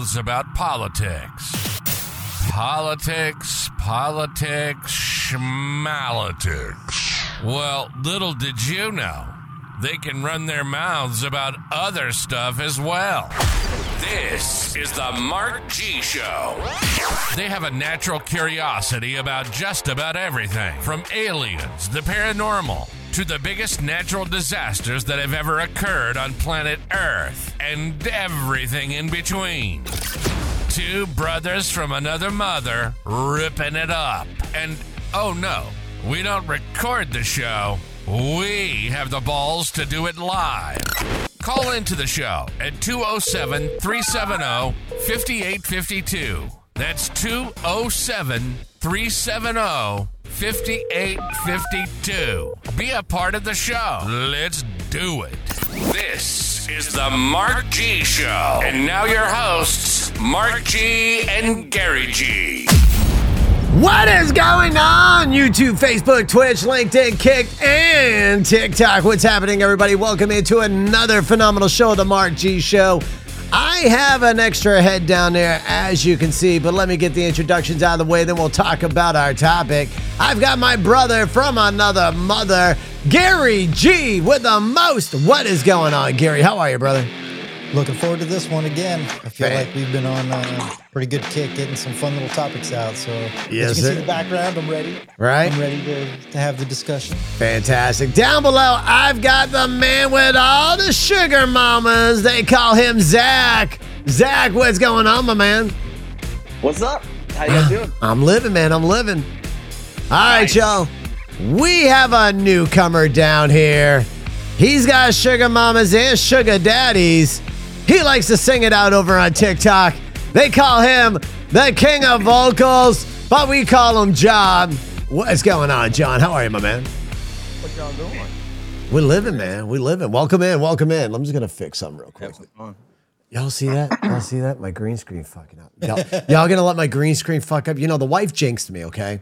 mouths about politics. Politics, politics, schmalitics. Well, little did you know, they can run their mouths about other stuff as well. This is the Mark G Show. They have a natural curiosity about just about everything from aliens, the paranormal, to the biggest natural disasters that have ever occurred on planet Earth, and everything in between. Two brothers from another mother ripping it up. And oh no, we don't record the show. We have the balls to do it live. Call into the show at 207 370 5852. That's 207 370 5852. Be a part of the show. Let's do it. This is the Mark G Show. And now your hosts, Mark G and Gary G. What is going on? YouTube, Facebook, Twitch, LinkedIn, Kick, and TikTok. What's happening, everybody? Welcome into another phenomenal show, of The Mark G Show. I have an extra head down there, as you can see, but let me get the introductions out of the way, then we'll talk about our topic. I've got my brother from another mother, Gary G, with the most. What is going on, Gary? How are you, brother? Looking forward to this one again. I feel Fan- like we've been on a pretty good kick, getting some fun little topics out. So, Yes, as you can sir. see the background. I'm ready. Right? I'm ready to, to have the discussion. Fantastic. Down below, I've got the man with all the sugar mamas. They call him Zach. Zach, what's going on, my man? What's up? How you guys ah, doing? I'm living, man. I'm living. All right, y'all. We have a newcomer down here. He's got sugar mamas and sugar daddies. He likes to sing it out over on TikTok. They call him the king of vocals, but we call him John. What's going on, John? How are you, my man? What y'all doing? We're living, man. We living. Welcome in. Welcome in. I'm just gonna fix something real quick. Y'all see that? Y'all see that? My green screen fucking up. Y'all, y'all gonna let my green screen fuck up? You know, the wife jinxed me. Okay,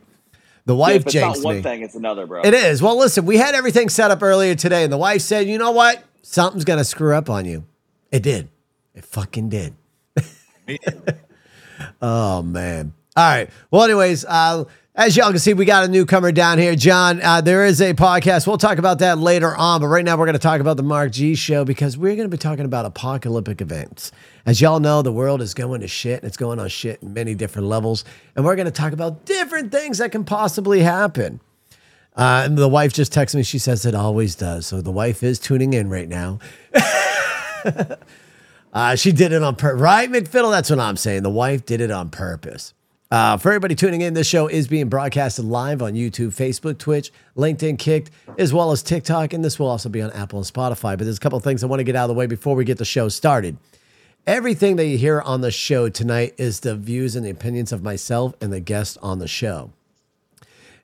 the wife not jinxed one me. thing, it's another, bro. It is. Well, listen, we had everything set up earlier today, and the wife said, "You know what? Something's gonna screw up on you." It did. It fucking did. oh man. All right. Well, anyways, uh, as y'all can see, we got a newcomer down here, John. Uh, there is a podcast. We'll talk about that later on, but right now we're going to talk about the Mark G show because we're going to be talking about apocalyptic events. As y'all know, the world is going to shit, and it's going on shit in many different levels, and we're going to talk about different things that can possibly happen. Uh, and the wife just texted me. She says it always does. So the wife is tuning in right now. uh, she did it on purpose. Right, McFiddle? That's what I'm saying. The wife did it on purpose. Uh, for everybody tuning in, this show is being broadcasted live on YouTube, Facebook, Twitch, LinkedIn, Kicked, as well as TikTok. And this will also be on Apple and Spotify. But there's a couple things I want to get out of the way before we get the show started. Everything that you hear on the show tonight is the views and the opinions of myself and the guest on the show.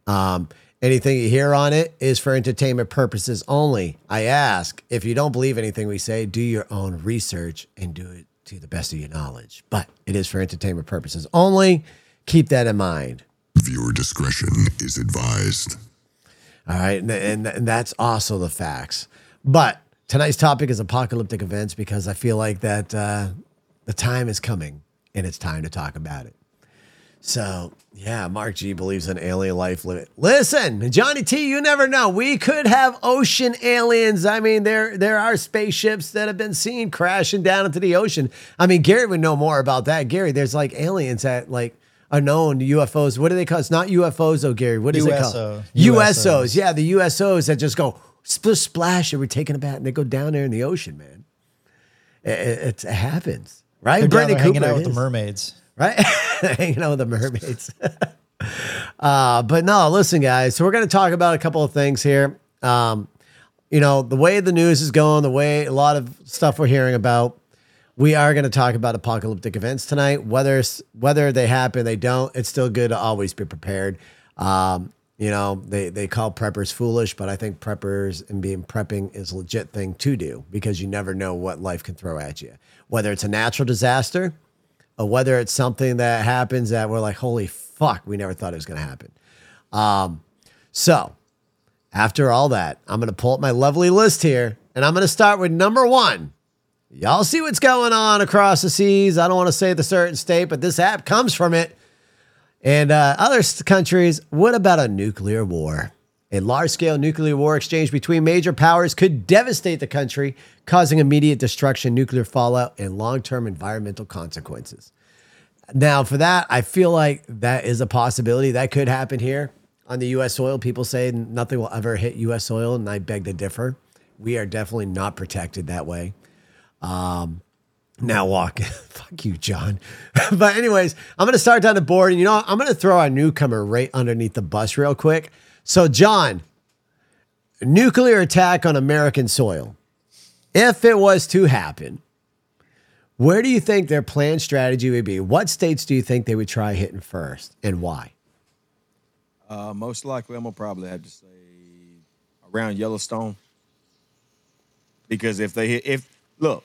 Um, anything you hear on it is for entertainment purposes only. I ask if you don't believe anything we say, do your own research and do it to the best of your knowledge. But it is for entertainment purposes only. Keep that in mind. Viewer discretion is advised. All right. And, and, and that's also the facts. But tonight's topic is apocalyptic events because I feel like that uh, the time is coming and it's time to talk about it. So, yeah, Mark G believes in alien life. Li- Listen, Johnny T, you never know. We could have ocean aliens. I mean, there there are spaceships that have been seen crashing down into the ocean. I mean, Gary would know more about that. Gary, there's like aliens that like are known UFOs. What do they call? It's not UFOs, though, Gary. What is it called? USO. USOs. Yeah, the USOs that just go splish splash and we're taking a bat and they go down there in the ocean, man. It, it, it happens, right? They're down there hanging out with is the mermaids. Right? Hanging out with the mermaids. uh, but no, listen, guys. So we're going to talk about a couple of things here. Um, you know, the way the news is going, the way a lot of stuff we're hearing about. We are going to talk about apocalyptic events tonight. Whether whether they happen, they don't. It's still good to always be prepared. Um, You know, they, they call preppers foolish, but I think preppers and being prepping is a legit thing to do because you never know what life can throw at you. Whether it's a natural disaster or whether it's something that happens that we're like, holy fuck, we never thought it was going to happen. Um, so after all that, I'm going to pull up my lovely list here and I'm going to start with number one. Y'all see what's going on across the seas. I don't want to say the certain state, but this app comes from it. And uh, other countries, what about a nuclear war? A large scale nuclear war exchange between major powers could devastate the country, causing immediate destruction, nuclear fallout, and long term environmental consequences. Now, for that, I feel like that is a possibility. That could happen here on the U.S. soil. People say nothing will ever hit U.S. soil, and I beg to differ. We are definitely not protected that way. Um, now walk. Fuck you, John. but anyways, I'm gonna start down the board, and you know? I'm gonna throw our newcomer right underneath the bus real quick. So, John, nuclear attack on American soil. If it was to happen, where do you think their planned strategy would be? What states do you think they would try hitting first, and why? Uh, most likely, I'm gonna probably have to say around Yellowstone, because if they hit, if look,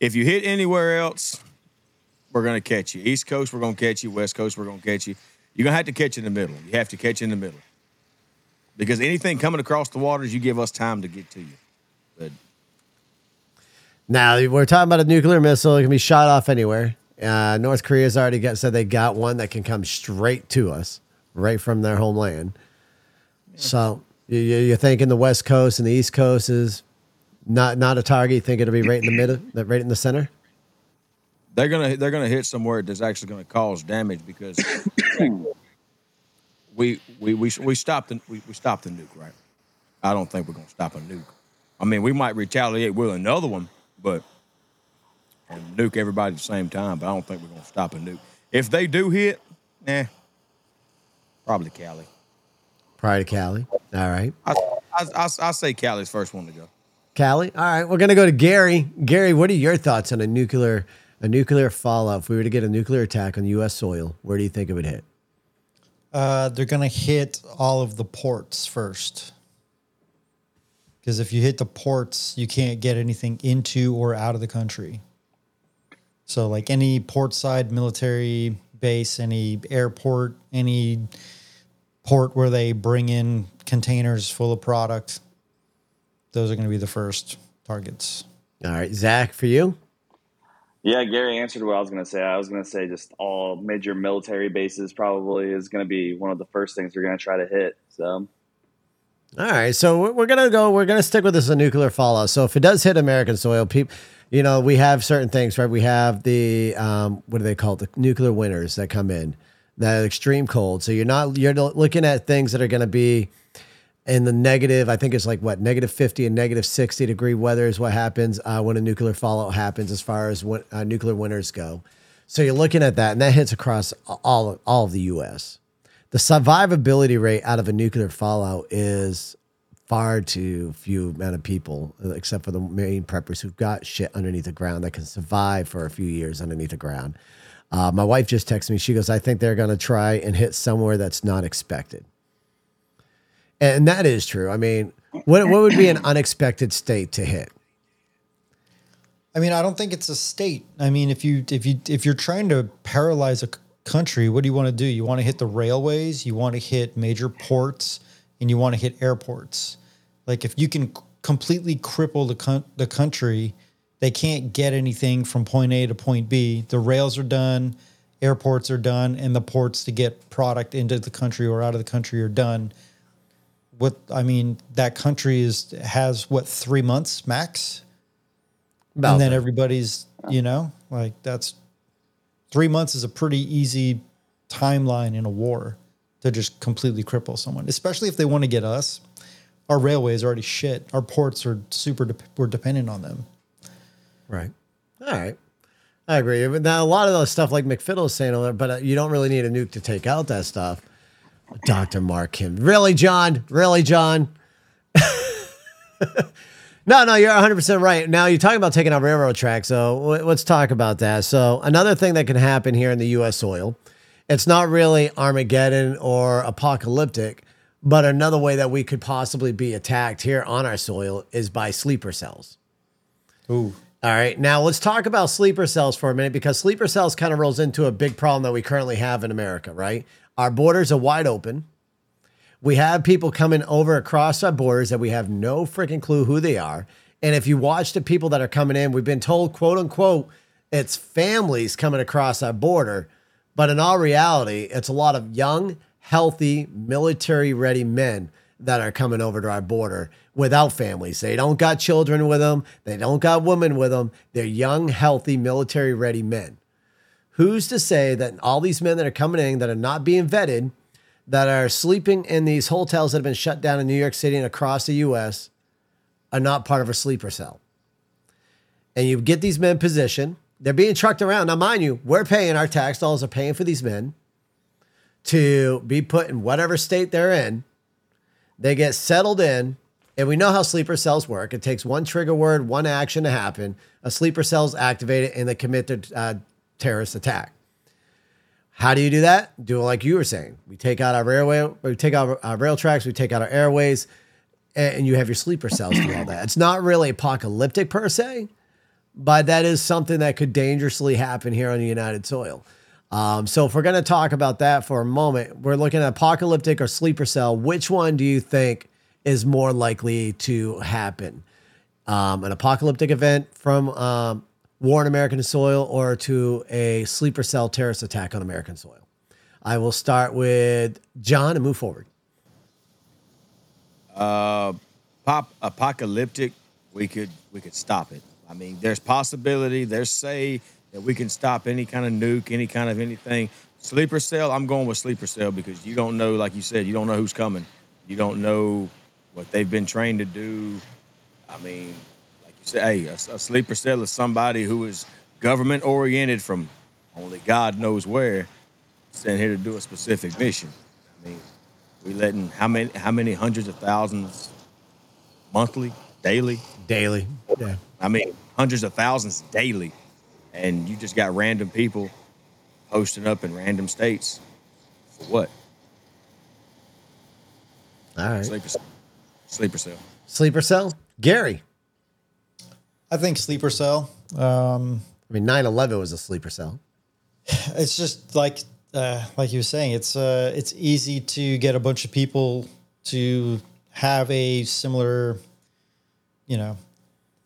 if you hit anywhere else, we're gonna catch you. East Coast, we're gonna catch you. West Coast, we're gonna catch you. You're gonna have to catch in the middle. You have to catch in the middle, because anything coming across the waters, you give us time to get to you. But Now we're talking about a nuclear missile. It can be shot off anywhere. Uh, North Korea's already got said they got one that can come straight to us, right from their homeland. So you, you- you're thinking the West Coast and the East Coast is not not a target. You think it'll be right in the middle, that right in the center. they're gonna they're gonna hit somewhere that's actually gonna cause damage because we we we we stopped the we, we stopped the nuke right. I don't think we're gonna stop a nuke. I mean, we might retaliate with another one, but and nuke everybody at the same time. But I don't think we're gonna stop a nuke. If they do hit, eh, probably Cali. Prior to Cali. All right. I I, I, I say Cali's first one to go. Cali. All right. We're gonna go to Gary. Gary, what are your thoughts on a nuclear a nuclear fallout? If we were to get a nuclear attack on U.S. soil, where do you think it would hit? Uh, they're to hit all of the ports first. Because if you hit the ports, you can't get anything into or out of the country. So, like any port side military base, any airport, any port where they bring in containers full of product, those are going to be the first targets. All right, Zach, for you. Yeah, Gary answered what I was going to say. I was going to say just all major military bases probably is going to be one of the first things we're going to try to hit. So, All right, so we're- we're gonna go. We're gonna stick with this nuclear fallout. So if it does hit American soil, people, you know, we have certain things, right? We have the um, what do they call it? The nuclear winters that come in, that extreme cold. So you're not you're looking at things that are going to be in the negative. I think it's like what negative fifty and negative sixty degree weather is what happens uh, when a nuclear fallout happens, as far as when, uh, nuclear winters go. So you're looking at that, and that hits across all all of the U.S the survivability rate out of a nuclear fallout is far too few amount of people, except for the main preppers who've got shit underneath the ground that can survive for a few years underneath the ground. Uh, my wife just texted me. She goes, "I think they're going to try and hit somewhere that's not expected," and that is true. I mean, what what would be an unexpected state to hit? I mean, I don't think it's a state. I mean, if you if you if you're trying to paralyze a country, what do you want to do? You want to hit the railways, you want to hit major ports, and you want to hit airports. Like if you can completely cripple the the country, they can't get anything from point A to point B. The rails are done, airports are done, and the ports to get product into the country or out of the country are done. What I mean, that country is has what three months max About and then that. everybody's you know like that's three months is a pretty easy timeline in a war to just completely cripple someone especially if they want to get us our railways are already shit our ports are super dep we're dependent on them Right. All right. I agree. Now a lot of the stuff like McFiddle is saying, but uh, you don't really need a nuke to take out that stuff. Dr. Mark Kim. Really, John? Really, John? no, no, you're 100% right. Now you're talking about taking out railroad tracks. So let's talk about that. So another thing that can happen here in the U.S. soil, it's not really Armageddon or apocalyptic, But another way that we could possibly be attacked here on our soil is by sleeper cells. Ooh. All right. Now let's talk about sleeper cells for a minute because sleeper cells kind of rolls into a big problem that we currently have in America, right? Our borders are wide open. We have people coming over across our borders that we have no freaking clue who they are. And if you watch the people that are coming in, we've been told, quote unquote, it's families coming across our border. But in all reality, it's a lot of young, healthy, military ready men that are coming over to our border without families. They don't got children with them, they don't got women with them. They're young, healthy, military ready men. Who's to say that all these men that are coming in that are not being vetted, that are sleeping in these hotels that have been shut down in New York City and across the US, are not part of a sleeper cell? And you get these men positioned, they're being trucked around. Now, mind you, we're paying our tax dollars are paying for these men to be put in whatever state they're in. They get settled in, and we know how sleeper cells work. It takes one trigger word, one action to happen. A sleeper cell is activated, and they commit their uh, terrorist attack. How do you do that? Do it like you were saying. We take out our railway, we take out our rail tracks, we take out our airways, and you have your sleeper cells do all that. It's not really apocalyptic per se, but that is something that could dangerously happen here on the United soil. Um, so if we're going to talk about that for a moment, we're looking at apocalyptic or sleeper cell. Which one do you think is more likely to happen? Um, an apocalyptic event from um, war on American soil or to a sleeper cell terrorist attack on American soil? I will start with John and move forward. Uh, pop apocalyptic, we could we could stop it. I mean, there's possibility. There's say that we can stop any kind of nuke, any kind of anything. Sleeper cell, I'm going with sleeper cell because you don't know, like you said, you don't know who's coming. You don't know what they've been trained to do. I mean, hey, a, a sleeper cell is somebody who is government oriented from only God knows where, sent here to do a specific mission. I mean, we letting how many how many hundreds of thousands monthly, daily? Daily. Yeah. I mean, hundreds of thousands daily, and you just got random people posting up in random states for what? All right. Sleeper, cell. sleeper cell. Sleeper cell. Gary. I think sleeper cell. Um, I mean, 9 11 was a sleeper cell. it's just like uh, like you were saying, it's uh, it's easy to get a bunch of people to have a similar, you know,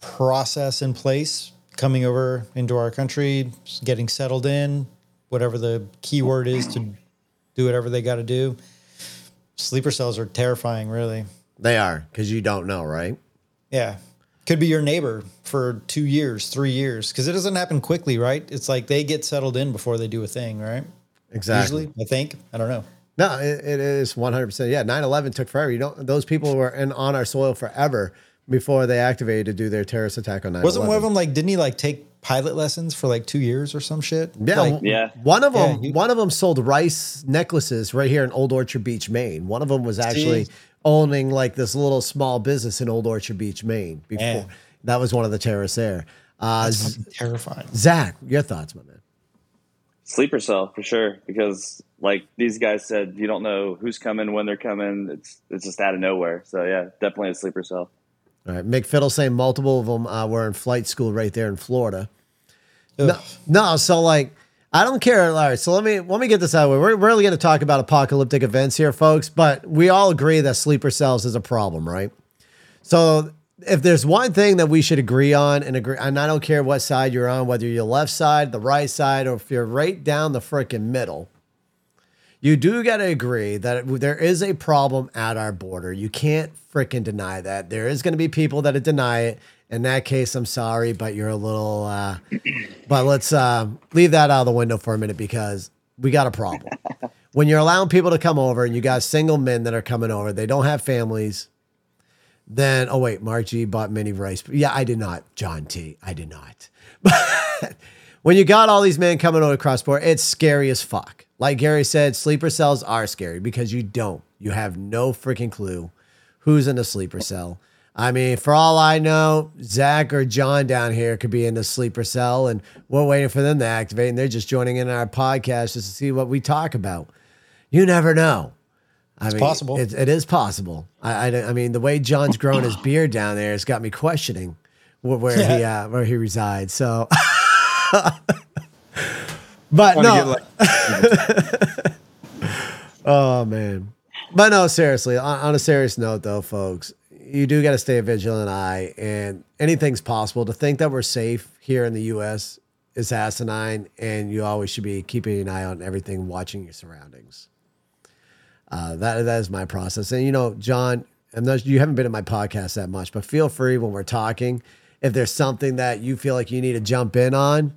process in place coming over into our country, getting settled in, whatever the key word is to do whatever they got to do. Sleeper cells are terrifying, really. They are because you don't know, right? Yeah. Could be your neighbor for two years, three years, because it doesn't happen quickly, right? It's like they get settled in before they do a thing, right? Exactly. Usually, I think. I don't know. No, it, it is 100%. Yeah, 9 11 took forever. You don't, those people were in, on our soil forever before they activated to do their terrorist attack on 9 Wasn't one of them like, didn't he like take pilot lessons for like two years or some shit? Yeah, Like, Yeah. One of them, Yeah, you- one of them sold rice necklaces right here in Old Orchard Beach, Maine. One of them was actually See? owning like this little small business in Old Orchard Beach, Maine. Before Yeah. That was one of the terrorists there. Uh, Z- terrifying. Zach, your thoughts, my man? Sleeper cell for sure, because like these guys said, you don't know who's coming, when they're coming. It's it's just out of nowhere. So yeah, definitely a sleeper cell. All right, McFiddle saying multiple of them uh, were in flight school right there in Florida. No, no. So like, I don't care. All right. So let me let me get this out of the way. We're really going to talk about apocalyptic events here, folks. But we all agree that sleeper cells is a problem, right? So if there's one thing that we should agree on, and agree, and I don't care what side you're on, whether you're left side, the right side, or if you're right down the freaking middle, you do got to agree that there is a problem at our border. You can't freaking deny that. There is going to be people that deny it. In that case, I'm sorry, but you're a little. Uh, but let's uh, leave that out of the window for a minute because we got a problem. when you're allowing people to come over and you got single men that are coming over, they don't have families. Then, oh wait, Mark G bought mini rice. Yeah, I did not. John T, I did not. But when you got all these men coming over across border, it's scary as fuck. Like Gary said, sleeper cells are scary because you don't. You have no freaking clue who's in the sleeper cell. I mean, for all I know, Zach or John down here could be in the sleeper cell, and we're waiting for them to activate, and they're just joining in our podcast just to see what we talk about. You never know. I mean, possible. It, it is possible. I, I, I mean, the way John's grown his beard down there has got me questioning where, where he uh, where he resides. So, but no, get, like, oh man, but no, seriously. On, on a serious note, though, folks, you do got to stay a vigilant eye, and anything's possible. To think that we're safe here in the U.S. is asinine, and you always should be keeping an eye on everything, watching your surroundings. Uh, that that is my process. And you know, John, I'm not, you haven't been in my podcast that much, but feel free when we're talking. If there's something that you feel like you need to jump in on,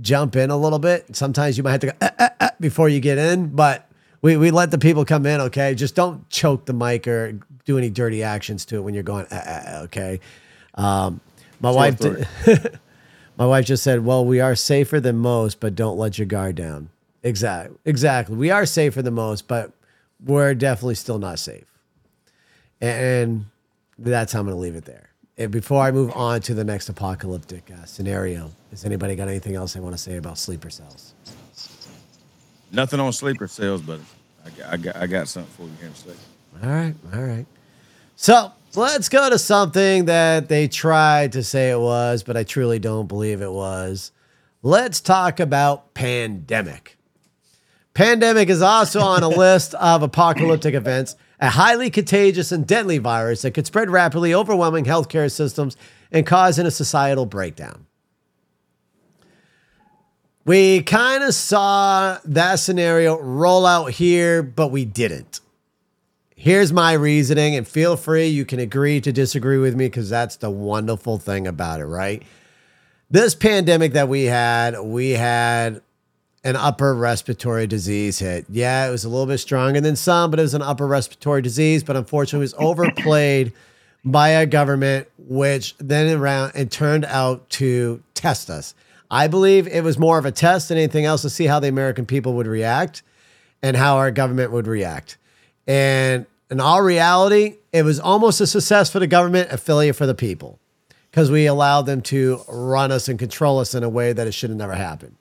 jump in a little bit. Sometimes you might have to go "Uh, uh, uh," before you get in, but we, we let the people come in. Okay, just don't choke the mic or do any dirty actions to it when you're going. Okay, um, my wife. Did, my wife just said, "Well, we are safer than most, but don't let your guard down." Exactly. Exactly. We are safer than most, but we're definitely still not safe. And that's how I'm going to leave it there. And before I move on to the next apocalyptic uh, scenario, has anybody got anything else they want to say about sleeper cells? nothing on sleeper cells, but I got, I got, I got something for you here in a second. All right. All right. So let's go to something that they tried to say it was, but I truly don't believe it was. Let's talk about pandemic. Pandemic is also on a list of apocalyptic events, a highly contagious and deadly virus that could spread rapidly, overwhelming healthcare systems and causing a societal breakdown. We kind of saw that scenario roll out here, but we didn't. Here's my reasoning, and feel free, you can agree to disagree with me because that's the wonderful thing about it, right? This pandemic that we had, we had an upper respiratory disease hit. Yeah, it was a little bit stronger than some, but it was an upper respiratory disease. But unfortunately, it was overplayed by a government, which then around and turned out to test us. I believe it was more of a test than anything else to see how the American people would react and how our government would react. And in all reality, it was almost a success for the government, a failure for the people, because we allowed them to run us and control us in a way that it should have never happened.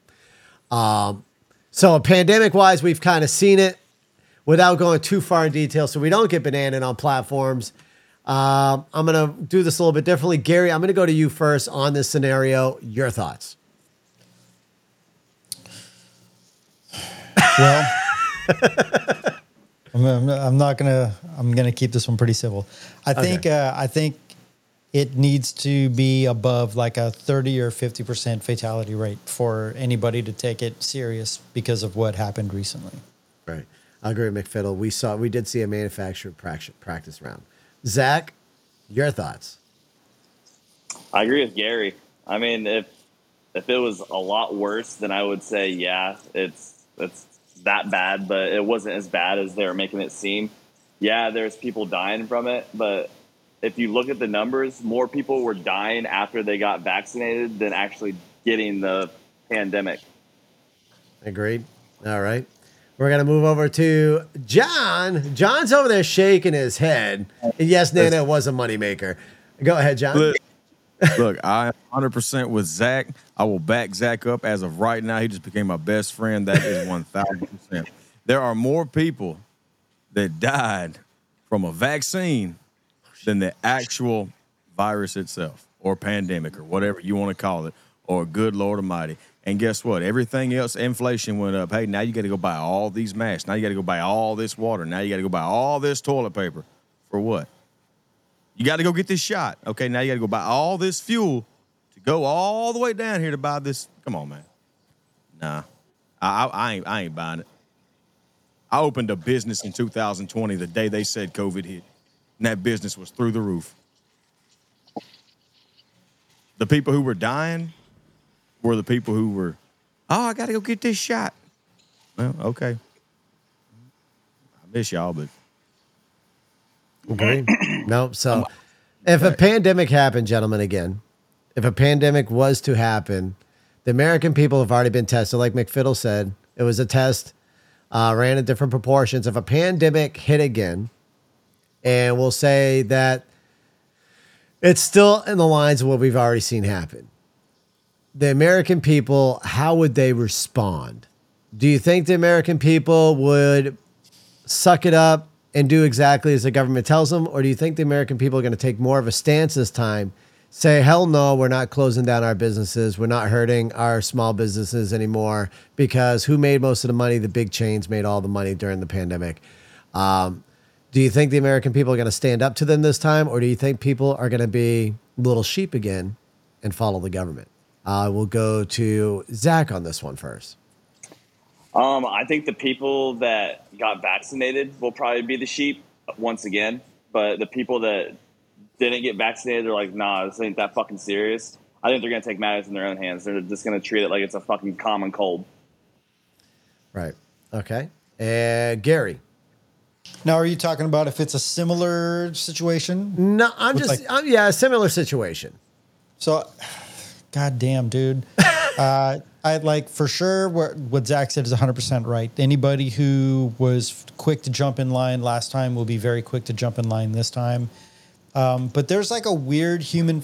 Um, so, pandemic wise, we've kind of seen it without going too far in detail, so we don't get banana on platforms. Um, I'm going to do this a little bit differently. Gary, I'm going to go to you first on this scenario. Your thoughts? Well, I'm, I'm, not gonna. I'm gonna keep this one pretty civil. I think. Uh, I think it needs to be above like a 30 or 50 percent fatality rate for anybody to take it serious because of what happened recently. Right. I agree with McFiddle. We saw, we did see a manufactured practice, practice round. Zach, your thoughts? I agree with Gary. I mean, if if it was a lot worse, then I would say yeah, it's it's that bad, but it wasn't as bad as they were making it seem. Yeah, there's people dying from it, but if you look at the numbers, more people were dying after they got vaccinated than actually getting the pandemic. Agreed. All right. We're going to move over to John. John's over there shaking his head. And yes, Nana it was a moneymaker. Go ahead, John. Look, look, I am 100% with Zach. I will back Zach up as of right now. He just became my best friend. That is 1,000%. There are more people that died from a vaccine than the actual virus itself or pandemic or whatever you want to call it or good Lord Almighty. And guess what? Everything else, inflation went up. Hey, now you got to go buy all these masks. Now you got to go buy all this water. Now you got to go buy all this toilet paper. For what? You got to go get this shot. Okay, now you got to go buy all this fuel to go all the way down here to buy this. Come on, man. Nah, I, I, I ain't, I ain't buying it. I opened a business in 2020 the day they said COVID hit, and that business was through the roof. The people who were dying were the people who were, oh, I got to go get this shot. Well, okay. I miss y'all, but Okay. no. So if a pandemic happened, gentlemen, again, if a pandemic was to happen, the American people have already been tested. Like McFiddle said, it was a test, uh, ran in different proportions. If a pandemic hit again, and we'll say that it's still in the lines of what we've already seen happen. The American people, how would they respond? Do you think the American people would suck it up and do exactly as the government tells them, or do you think the American people are going to take more of a stance this time? Say, hell no, we're not closing down our businesses. We're not hurting our small businesses anymore because who made most of the money? The big chains made all the money during the pandemic. Um, do you think the American people are going to stand up to them this time, or do you think people are going to be little sheep again and follow the government? Uh, we'll go to Zach on this one first. Um, I think the people that got vaccinated will probably be the sheep once again, but the people that didn't get vaccinated are like, nah, this ain't that fucking serious. I think they're gonna take matters in their own hands. They're just gonna treat it like it's a fucking common cold. Right. Okay. And Gary. Now, are you talking about if it's a similar situation? No, I'm just, like- I'm, yeah, a similar situation. So, god damn, dude. uh, I like for sure what, what Zach said is 100% right. Anybody who was quick to jump in line last time will be very quick to jump in line this time. Um, but there's like a weird human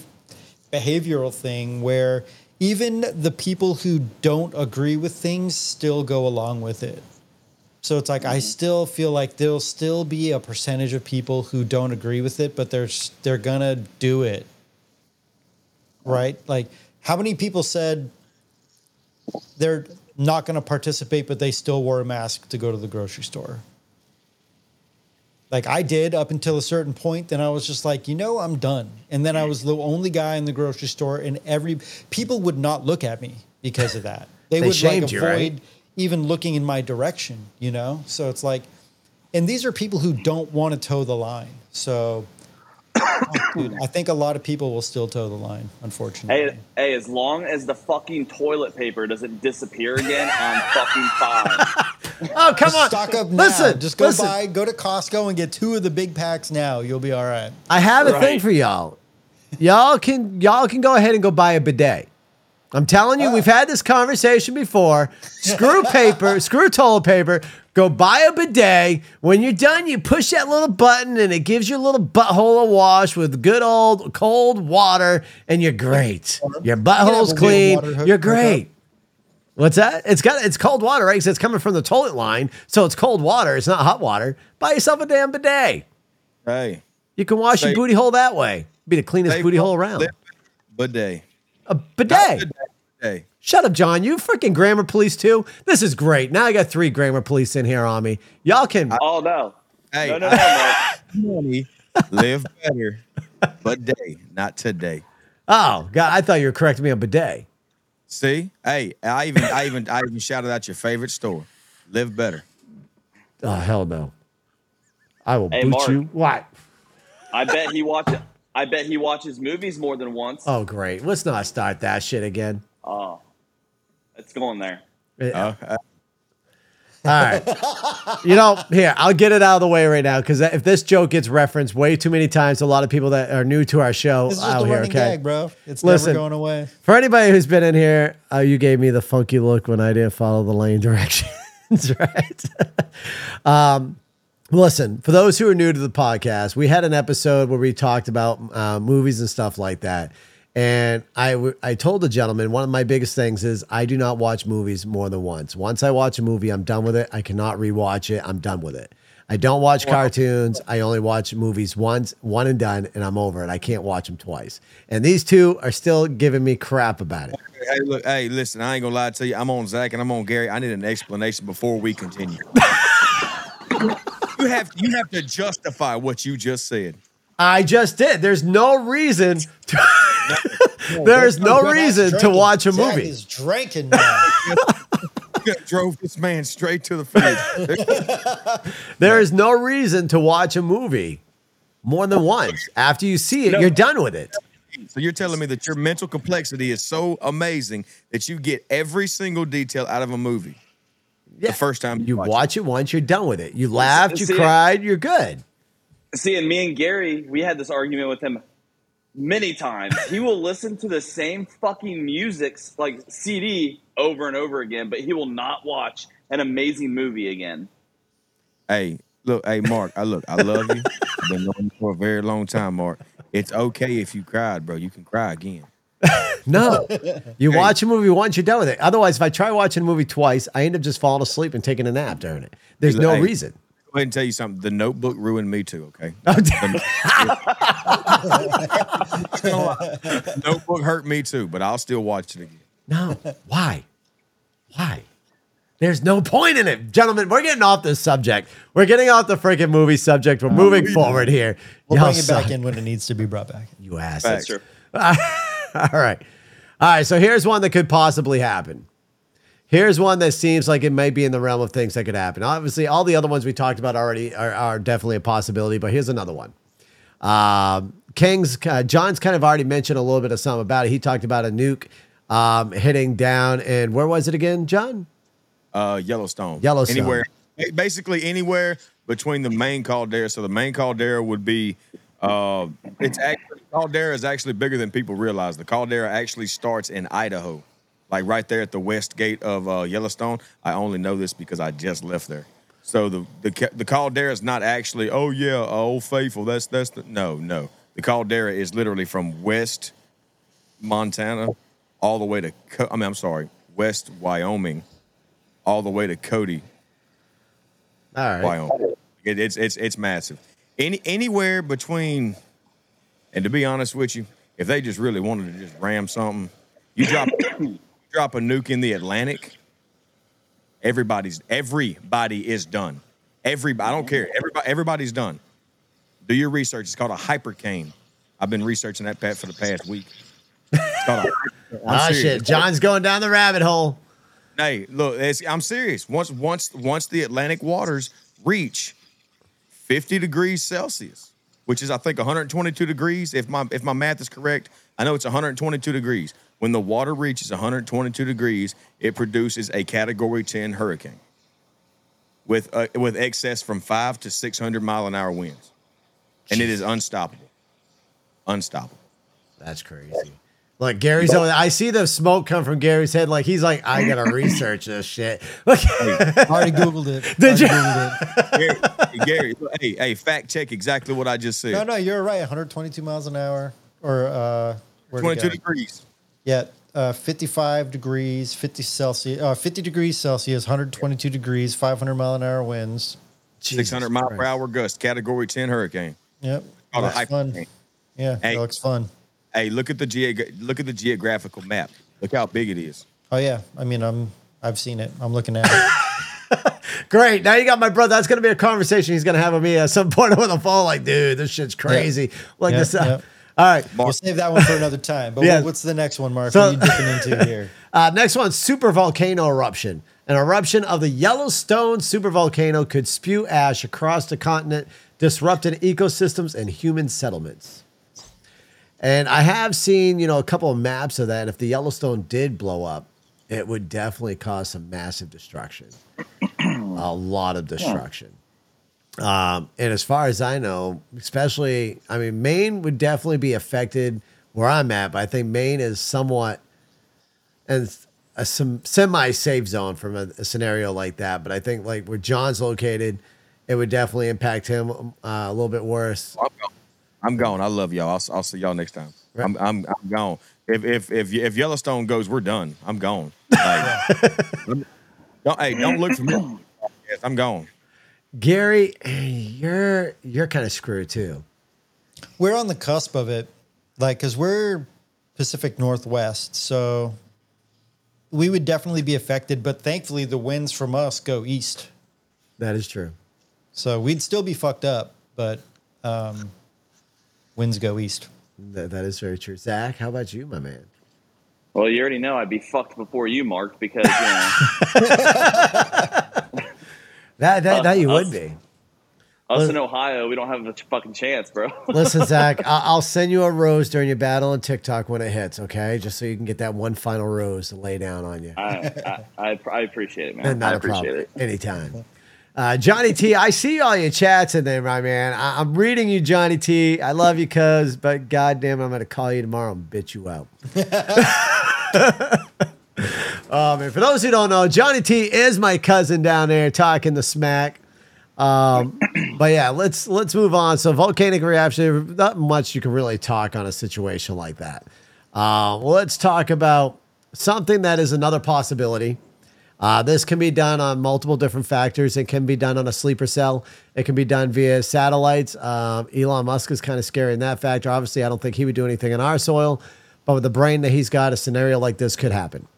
behavioral thing where even the people who don't agree with things still go along with it. So it's like I mm-hmm. still feel like there'll still be a percentage of people who don't agree with it, but they're they're gonna do it right? Like, how many people said they're not going to participate, but they still wore a mask to go to the grocery store? Like I did up until a certain point, then I was just like, you know, I'm done. And then I was the only guy in the grocery store, and every people would not look at me because of that. They, They would like avoid. you, right? Avoid even looking in my direction, you know. So it's like, and these are people who don't want to toe the line. So, oh, dude, I think a lot of people will still toe the line, unfortunately. Hey, hey, as long as the fucking toilet paper doesn't disappear again, I'm fucking fine. Oh, come on. Stock up now. Listen, just go listen. buy, go to Costco and get two of the big packs now. You'll be all right. I have a thing for y'all. Y'all can y'all can go ahead and go buy a bidet. I'm telling you, we've had this conversation before. Screw paper, screw toilet paper. Go buy a bidet. When you're done, you push that little button and it gives you a little butthole a wash with good old cold water, and you're great. Your butthole's clean. You're great. What's that? It's got it's cold water, right? 'Cause it's coming from the toilet line, so it's cold water. It's not hot water. Buy yourself a damn bidet. Hey, You can wash your booty hole that way. Be the cleanest Hey, booty hole around. bidet. A bidet. Hey, Shut up, John. You freaking grammar police too. This is great. Now I got three grammar police in here on me. Y'all can. Oh no, hey, no, no, no, Mark. money, live better, bidet, not today. Oh God, I thought you were correcting me on bidet. See, hey, I even, I even, I even shouted out your favorite store. Live better. Oh hell no. I will Hey, boot Mark. you. What? I bet he watches. I bet he watches movies more than once. Oh great. Let's not start that shit again. Oh, it's going there. Yeah. All right. you know, here, I'll get it out of the way right now because if this joke gets referenced way too many times, a lot of people that are new to our show This is just out a here, okay? gag, bro. It's Listen. never going away. For anybody who's been in here, uh, you gave me the funky look when I didn't follow the lane directions, right? um, listen, for those who are new to the podcast, we had an episode where we talked about uh, movies and stuff like that. And I, w- I told the gentleman one of my biggest things is I do not watch movies more than once. Once I watch a movie, I'm done with it. I cannot rewatch it. I'm done with it. I don't watch cartoons. I only watch movies once, one and done, and I'm over it. I can't watch them twice. And these two are still giving me crap about it. hey, look, hey, listen, I ain't gonna lie to you. I'm on Zach and I'm on Gary. I need an explanation before we continue. you have, you have to justify what you just said. I just did. There's no reason. To, there is no Zach's reason to watch a Zach movie. is drinking now. You drove this man straight to the face. There is no reason to watch a movie more than once. After you see it, No. you're done with it. so you're telling me that your mental complexity is so amazing that you get every single detail out of a movie Yeah. the first time You watch, watch it once, you're done with it. You laughed, you see- cried, you're good. See, and me and Gary, we had this argument with him many times. He will listen to the same fucking music, like CD, over and over again, but he will not watch an amazing movie again. Hey, look, hey, Mark. I look, I love you. I've been knowing you for a very long time, Mark. It's okay if you cried, bro. You can cry again. No, you watch a movie once, you're done with it. Otherwise, if I try watching a movie twice, I end up just falling asleep and taking a nap during it. There's no Hey. reason. go ahead and tell you something. The Notebook ruined me too. Okay. Oh, damn. Notebook hurt me too, but I'll still watch it again. no. Why? Why? There's no point in it. Gentlemen, we're getting off this subject. We're getting off the freaking movie subject. We're moving forward here. We'll Y'all bring it back in when it needs to be brought back. You asses. That's Sure. All right. All right. So here's one that could possibly happen. Here's one that seems like it may be in the realm of things that could happen. Obviously, all the other ones we talked about already are, are definitely a possibility, but here's another one. Um, King's, uh, John's kind of already mentioned a little bit of something about it. He talked about a nuke um, hitting down, and where was it again, John? Uh, Yellowstone. Yellowstone. Anywhere, basically anywhere between the main caldera. So the main caldera would be. Uh, it's actually caldera is actually bigger than people realize. The caldera actually starts in Idaho, like right there at the west gate of uh, Yellowstone. I only know this because I just left there. So the the the caldera is not actually. Oh yeah, uh, Old Faithful. That's that's the no no. The caldera is literally from west Montana all the way to. Co- I mean, I'm sorry, west Wyoming all the way to Cody, All right. Wyoming. It, it's it's it's massive. Any anywhere between, and to be honest with you, if they just really wanted to just ram something, you drop you drop a nuke in the Atlantic. Everybody's everybody is done. Everybody, I don't care. Everybody, everybody's done. Do your research. It's called a hypercane. I've been researching that pet for the past week. It's called a, I'm Ah, serious. shit. John's going down the rabbit hole. Hey, look, it's, I'm serious. Once once once the Atlantic waters reach 50 degrees Celsius, which is I think 122 degrees, if my if my math is correct, I know it's 122 degrees. When the water reaches 122 degrees, it produces a Category 10 hurricane with uh, with excess from five to 600 mile an hour winds, and it is unstoppable. Unstoppable. That's crazy. Look, Gary's over there. I see the smoke come from Gary's head. Like he's like, I gotta research this shit. Look, I already Googled it. Did Already you? Googled it. Gary, Gary, hey, hey, fact check exactly what I just said. No, no, you're right. 122 miles an hour, or uh, 22 degrees. Yeah, uh, 55 degrees, 50 Celsius, uh, 50 degrees Celsius, 122 degrees, 500 mile an hour winds. Jesus 600 mile per hour gust, category 10 hurricane. Yep, Called looks fun. Yeah, Hey. that looks fun. Hey, look at the geog- look at the geographical map. Look how big it is. Oh yeah, I mean, I'm I've seen it. I'm looking at it. Great. Now you got my brother. That's gonna be a conversation he's gonna have with me at some point over the fall. Like, dude, this shit's crazy. Like Yeah, this. uh, yeah. All right. we'll save that one for another time. But Yeah. what's the next one, Mark? So- what are you dipping into here? Uh, next one, super volcano eruption. An eruption of the Yellowstone supervolcano could spew ash across the continent, disrupting ecosystems and human settlements. And I have seen, you know, a couple of maps of that. And if the Yellowstone did blow up, it would definitely cause some massive destruction. a lot of destruction. Um, and as far as I know, especially, I mean, Maine would definitely be affected where I'm at, but I think Maine is somewhat and a some semi safe zone from a, a scenario like that. But I think like where John's located, it would definitely impact him uh, a little bit worse. I'm gone. I'm gone. I love y'all. I'll, I'll see y'all next time. I'm, I'm, I'm gone. If, if if if Yellowstone goes, we're done. I'm gone. Like, don't, hey, don't look for me. Yes, I'm gone. Gary, you're you're kind of screwed too. We're on the cusp of it, like because we're Pacific Northwest, so we would definitely be affected. But thankfully, the winds from us go east, That is true. so we'd still be fucked up. But um, winds go east. That, that is very true. Zach, how about you, my man? Well, you already know I'd be fucked before you, Mark, because you know That that, that you us- would be. us in Ohio, we don't have a fucking chance, bro. Listen, Zach, I- I'll send you a rose during your battle on TikTok when it hits, okay? Just so you can get that one final rose to lay down on you. I, I, I, I appreciate it, man. And not I a appreciate problem. it. Anytime. Uh, Johnny T, I see all your chats in there, my man. I- I'm reading you, Johnny T. I love you, cuz, but goddamn, I'm going to call you tomorrow and bitch you out. oh, man. For those who don't know, Johnny T is my cousin down there talking the smack. Um, but yeah, let's let's move on. So volcanic reaction, not much you can really talk on a situation like that. Uh, well, let's talk about something that is another possibility. Uh, this can be done on multiple different factors. It can be done on a sleeper cell. It can be done via satellites. Um, Elon Musk is kind of scary in that factor. Obviously, I don't think he would do anything in our soil, but with the brain that he's got, a scenario like this could happen.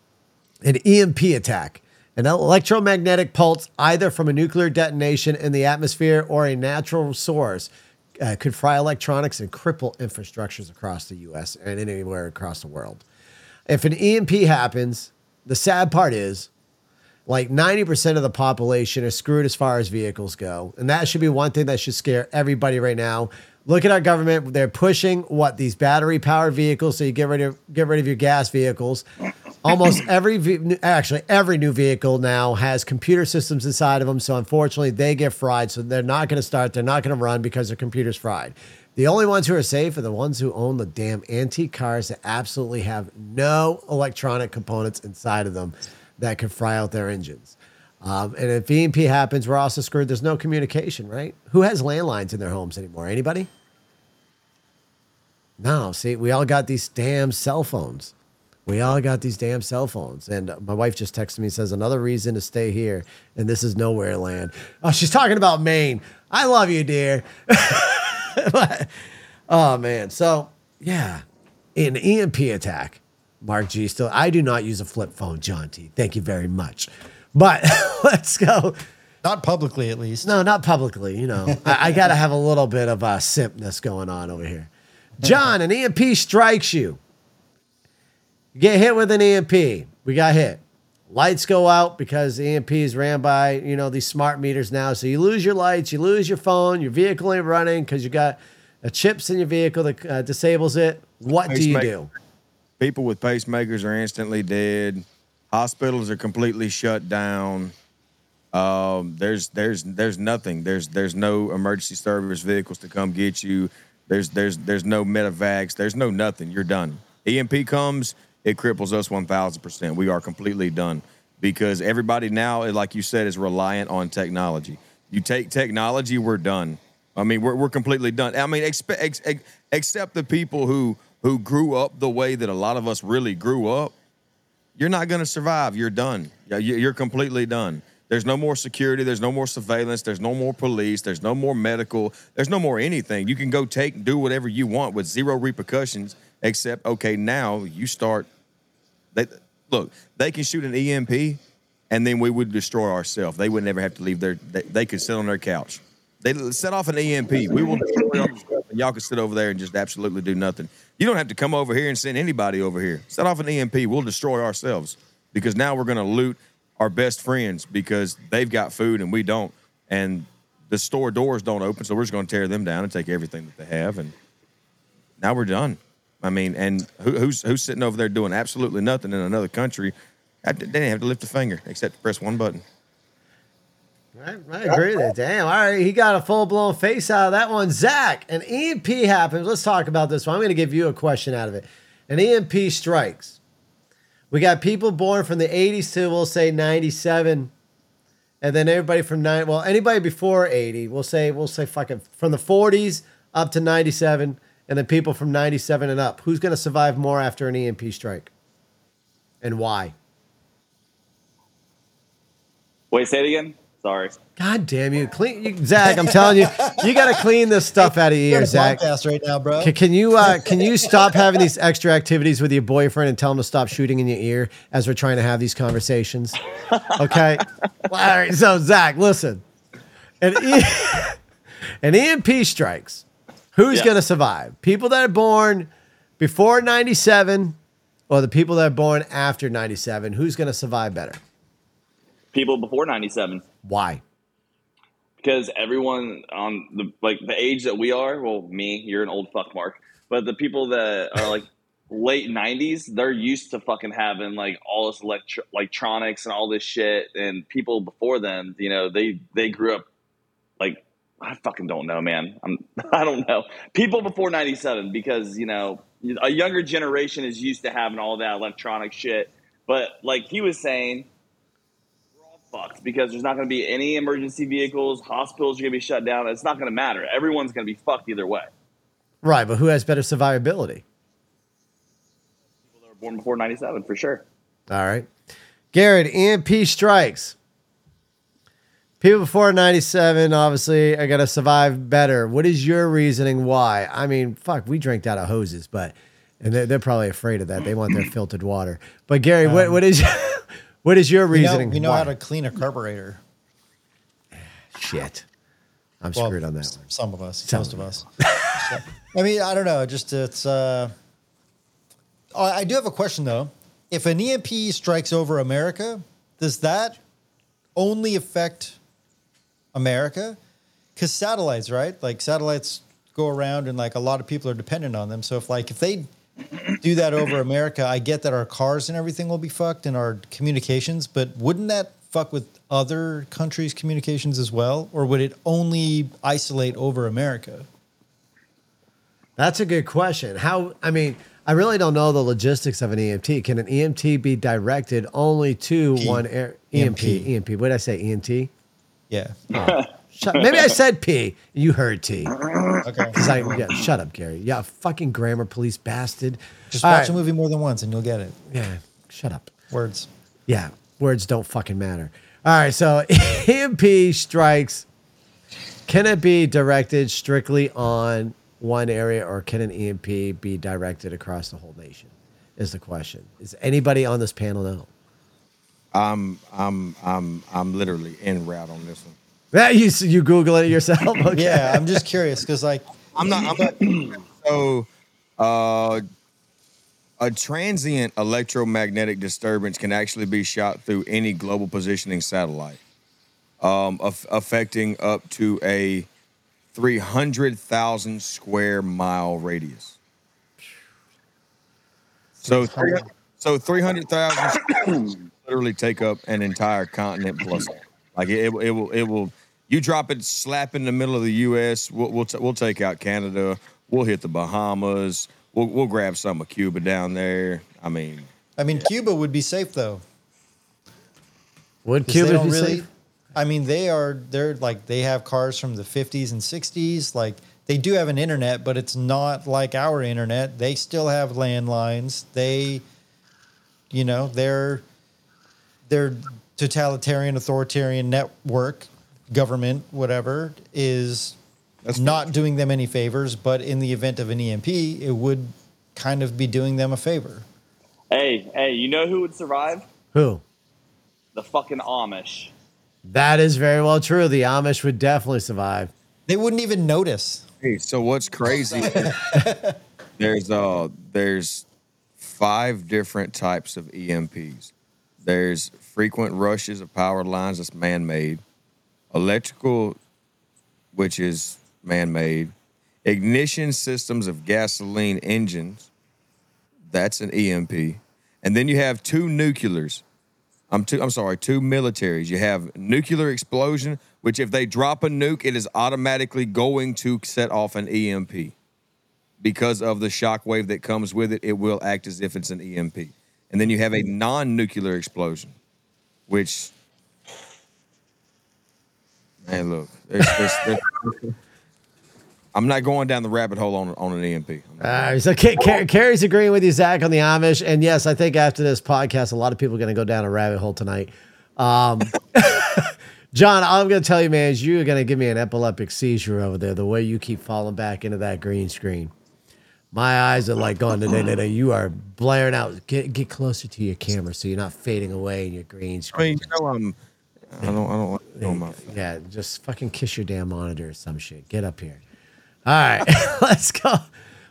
An EMP attack, an electromagnetic pulse, either from a nuclear detonation in the atmosphere or a natural source, uh, could fry electronics and cripple infrastructures across the U.S. and anywhere across the world. If an EMP happens, the sad part is like 90% of the population are screwed as far as vehicles go. And that should be one thing that should scare everybody right now. Look at our government. They're pushing what these battery powered vehicles. So you get rid of get rid of your gas vehicles. Almost every ve- actually every new vehicle now has computer systems inside of them. So unfortunately, they get fried. So they're not going to start. They're not going to run because their computer's fried. The only ones who are safe are the ones who own the damn antique cars that absolutely have no electronic components inside of them that could fry out their engines. Um, and if EMP happens, we're also screwed. There's no communication, right? Who has landlines in their homes anymore? Anybody? No. See, we all got these damn cell phones. We all got these damn cell phones. And my wife just texted me and says, another reason to stay here. And this is nowhere land. Oh, she's talking about Maine. I love you, dear. oh, man. So, yeah, an EMP attack. Mark G still, I do not use a flip phone, John T. Thank you very much. But let's go. Not publicly, at least. No, not publicly. You know, I, I got to have a little bit of uh, simpness going on over here. John, an EMP strikes you. You get hit with an EMP. We got hit. Lights go out because the EMP is ran by, you know, these smart meters now. So you lose your lights, you lose your phone, your vehicle ain't running because you got uh, chips in your vehicle that uh, disables it. What do you do? People with pacemakers are instantly dead. Hospitals are completely shut down. Um, there's there's there's nothing. There's there's no emergency service vehicles to come get you. There's there's there's no medevacs. There's no nothing. You're done. EMP comes, it cripples us one thousand percent. We are completely done because everybody now, like you said, is reliant on technology. You take technology, we're done. I mean, we're we're completely done. I mean, expe- ex, ex, except the people who who grew up the way that a lot of us really grew up. You're not going to survive. You're done. You- You're completely done. There's no more security. There's no more surveillance. There's no more police. There's no more medical. There's no more anything. You can go take and do whatever you want with zero repercussions, except, okay, now you start. They, look, they can shoot an EMP and then we would destroy ourselves. They would never have to leave their, they, they could sit on their couch. They set off an EMP. We will destroy our stuff and y'all can sit over there and just absolutely do nothing. You don't have to come over here and send anybody over here. Set off an EMP. We'll destroy ourselves because now we're going to loot our best friends because they've got food and we don't. And the store doors don't open, so we're just going to tear them down and take everything that they have. And now we're done. I mean, and who, who's who's sitting over there doing absolutely nothing in another country? They didn't have to lift a finger except to press one button. I, I agree with that. Damn. All right. He got a full blown face out of that one. Zach, an EMP happens. Let's talk about this one. I'm going to give you a question out of it. An EMP strikes. We got people born from the 80s to, we'll say, 97. And then everybody from nine, well, anybody before 80, we'll say, we'll say fucking from the 40s up to 97. And then people from 97 and up. Who's going to survive more after an EMP strike? And why? Wait, say it again. Sorry. God damn you. Clean, you, Zach, I'm telling you, you got to clean this stuff out of your You're a ears, Zach. podcast right now, bro. Can, can you uh, can you stop having these extra activities with your boyfriend and tell him to stop shooting in your ear as we're trying to have these conversations? Okay. All right. So Zach, listen. An, e- an EMP strikes. Who's Yeah. going to survive? People that are born before '97, or the people that are born after '97? Who's going to survive better? People before '97. Why? because everyone on the like the age that we are, well, me, you're an old fuck mark, but the people that are like late '90s, they're used to fucking having like all this electro- electronics and all this shit, and people before them, you know, they they grew up like I fucking don't know, man. I'm I don't know. People before '97 because you know a younger generation is used to having all that electronic shit, but like he was saying fucked because there's not going to be any emergency vehicles. Hospitals are going to be shut down. It's not going to matter. Everyone's going to be fucked either way. Right, but who has better survivability? People that were born before '97 for sure. All right. Garrett, EMP strikes. People before 97 obviously are going to survive better. What is your reasoning why? I mean, fuck, we drank out of hoses, but and they're, they're probably afraid of that. They want their filtered water. But Gary, what, um, what is what is your We know, reasoning? we know how to clean a carburetor. shit. I'm Well, screwed on that one. Some of us, Some most of us. So, I mean, I don't know. Just it's. Uh, I do have a question though. If an EMP strikes over America, does that only affect America? Because satellites, right? Like satellites go around, and like a lot of people are dependent on them. So if like if they do that over America, I get that our cars and everything will be fucked and our communications, but wouldn't that fuck with other countries' communications as well? Or would it only isolate over America? That's a good question. How, I mean, I really don't know the logistics of an EMT. Can an EMT be directed only to P. one air? EMP. EMP. EMP. What did I say? EMT? Yeah. Shut, maybe I said P. You heard T. Okay. Because I, yeah, shut up, Gary. Yeah, fucking grammar police bastard. Just All watch right. a movie more than once and you'll get it. Yeah, shut up. Words. Yeah, words don't fucking matter. All right, so EMP strikes. Can it be directed strictly on one area, or can an EMP be directed across the whole nation? Is the question. Is anybody on this panel know? I'm I'm I'm I'm literally en route on this one. That you you Google it yourself? Okay. Yeah, I'm just curious because like I'm not. I'm not so, uh, a transient electromagnetic disturbance can actually be shot through any global positioning satellite, um, aff- affecting up to a 300,000 square mile radius. So, three- so 300,000 literally take up an entire continent plus. Like it, it, will- it will, it will. You drop it slap in the middle of the U.S. We'll we'll, t- we'll take out Canada. We'll hit the Bahamas. We'll we'll grab some of Cuba down there. I mean, I mean Cuba would be safe though. Would Cuba be really safe? I mean they are they're like they have cars from the 50s and 60s like they do have an internet but it's not like our internet. They still have landlines. They you know, they're they're totalitarian authoritarian network government whatever is That's not doing them any favors, but in the event of an EMP, it would kind of be doing them a favor. Hey, hey, you know who would survive? Who? The fucking Amish. That is very well true. The Amish would definitely survive. They wouldn't even notice. Hey, so what's crazy? there's uh there's five different types of EMPs. There's frequent rushes of power lines that's man-made, electrical, which is man-made, ignition systems of gasoline engines. That's an EMP, and then you have two nuclears. I'm two, I'm sorry, two militaries. You have nuclear explosion, which if they drop a nuke, it is automatically going to set off an EMP. Because of the shock wave that comes with it, it will act as if it's an EMP. And then you have a non-nuclear explosion, which man, look, there's, there's, there's, I'm not going down the rabbit hole on on an EMP. All right, so Ca- Carrie's agreeing with you, Zach, on the Amish, and yes, I think after this podcast, a lot of people are going to go down a rabbit hole tonight. Um, John, all I'm going to tell you, man, is you're going to give me an epileptic seizure over there. The way you keep falling back into that green screen, my eyes are like going. "Da, da, da." You are blaring out. Get get closer to your camera so you're not fading away in your green screen." I mean, you know, I'm. I don't. I don't like doing my. Yeah, just fucking kiss your damn monitor or some shit. Get up here. All right, let's go.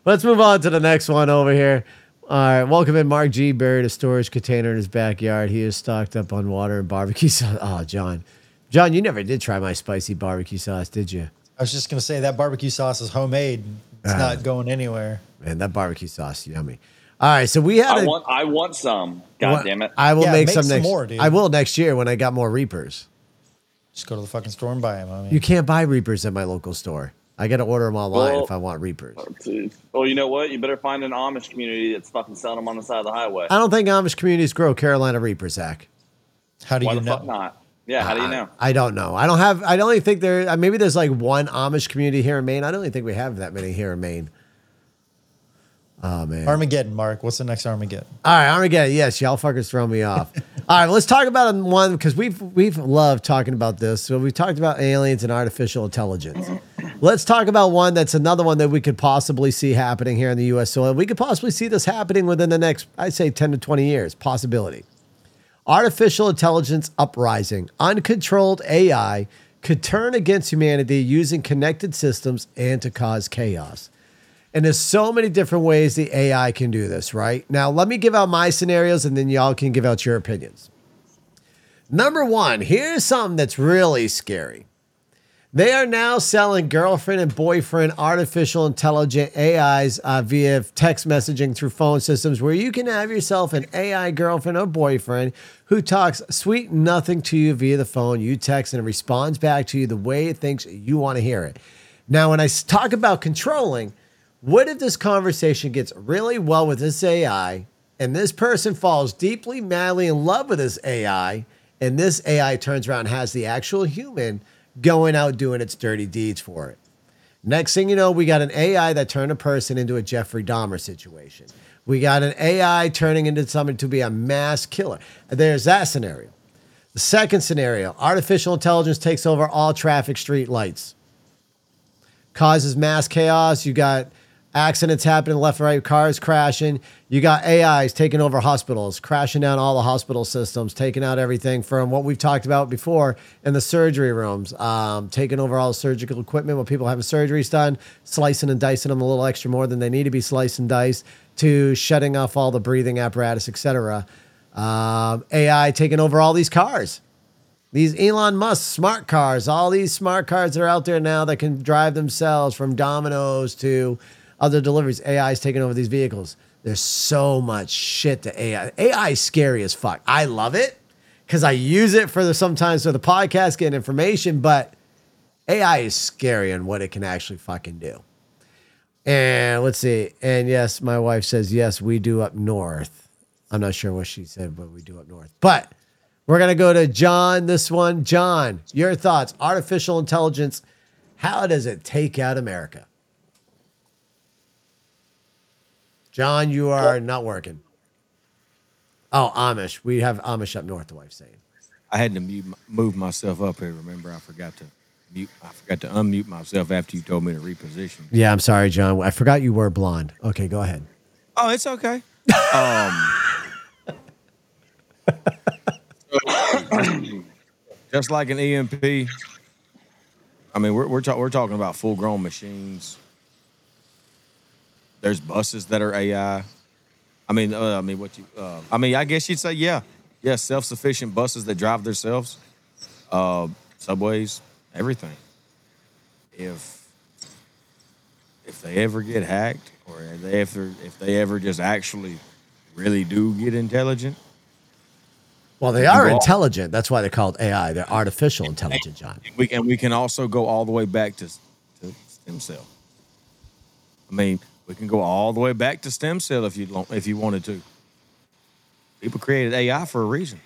Let's move on to the next one over here. All right, welcome in Mark G. Buried a storage container in his backyard. He is stocked up on water and barbecue sauce. Oh, John. John, you never did try my spicy barbecue sauce, did you? I was just gonna say that barbecue sauce is homemade. It's Ah. not going anywhere. Man, that barbecue sauce, yummy. All right, so we had I a- want, I want some. God what- damn it! I will Yeah, make, make some some next. more, dude. I will next year when I got more Reapers. Just go to the fucking store and buy them. I mean, You can't buy Reapers at my local store. I got to order them online Well- if I want Reapers. Well, you know what? You better find an Amish community that's fucking selling them on the side of the highway. I don't think Amish communities grow Carolina Reapers, Zach. how do Why you the know? fuck not? Yeah, how do you know? I, I don't know. I don't have. I don't even think there. uh, Maybe there's like one Amish community here in Maine. I don't even think we have that many here in Maine. Oh man. Armageddon, Mark. What's the next Armageddon? All right, Armageddon. Yes, y'all fuckers throw me off. All right, let's talk about one because we've we've loved talking about this. So we talked about aliens and artificial intelligence. Let's talk about one that's another one that we could possibly see happening here in the U.S. soil. We could possibly see this happening within the next, I'd say, ten to twenty years. Possibility. Artificial intelligence uprising, uncontrolled AI could turn against humanity using connected systems and to cause chaos. And there's so many different ways the AI can do this, right? Now, let me give out my scenarios and then y'all can give out your opinions. Number one, here's something that's really scary. They are now selling girlfriend and boyfriend artificial intelligent AIs uh, via text messaging through phone systems where you can have yourself an AI girlfriend or boyfriend who talks sweet nothing to you via the phone. You text and it responds back to you the way it thinks you want to hear it. Now, when I talk about controlling, what if this conversation gets really well with this AI and this person falls deeply, madly in love with this AI and this AI turns around and has the actual human going out doing its dirty deeds for it? Next thing you know, we got an AI that turned a person into a Jeffrey Dahmer situation. We got an AI turning into something to be a mass killer. There's that scenario. The second scenario artificial intelligence takes over all traffic street lights causes mass chaos. You got accidents happening left and right, cars crashing. You got AIs taking over hospitals, crashing down all the hospital systems, taking out everything from what we've talked about before in the surgery rooms, um, taking over all the surgical equipment when people have surgeries done, slicing and dicing them a little extra more than they need to be sliced and diced, to shutting off all the breathing apparatus, etc. Um, AI taking over all these cars these Elon Musk smart cars, all these smart cars that are out there now that can drive themselves from Domino's to other deliveries. AI is taking over these vehicles. There's so much shit to AI. AI is scary as fuck. I love it because I use it for the sometimes for the podcast, getting information, but AI is scary on what it can actually fucking do. And let's see. And yes, my wife says, yes, we do up north. I'm not sure what she said, but we do up north. But we're going to go to John this one. John, your thoughts. Artificial intelligence, how does it take out America? John, you are not working. Oh, Amish. We have Amish up north, the wife's saying. I had to mute, move myself up here. Remember, I forgot to mute. I forgot to unmute myself after you told me to reposition. Yeah, I'm sorry, John. I forgot you were blonde. Okay, go ahead. Oh, it's okay. Um, just like an EMP. I mean, we're we're, ta- we're talking about full grown machines. There's buses that are AI. I mean, uh, I mean, what you? Uh, I mean, I guess you'd say, yeah, yeah, self sufficient buses that drive themselves, uh, subways, everything. If if they ever get hacked, or if they ever if they ever just actually really do get intelligent, Well, they are intelligent. That's why they're called AI. They're artificial intelligent, John. we and we can also go all the way back to, to stem cell. I mean, we can go all the way back to stem cell if you if you wanted to. People created AI for a reason.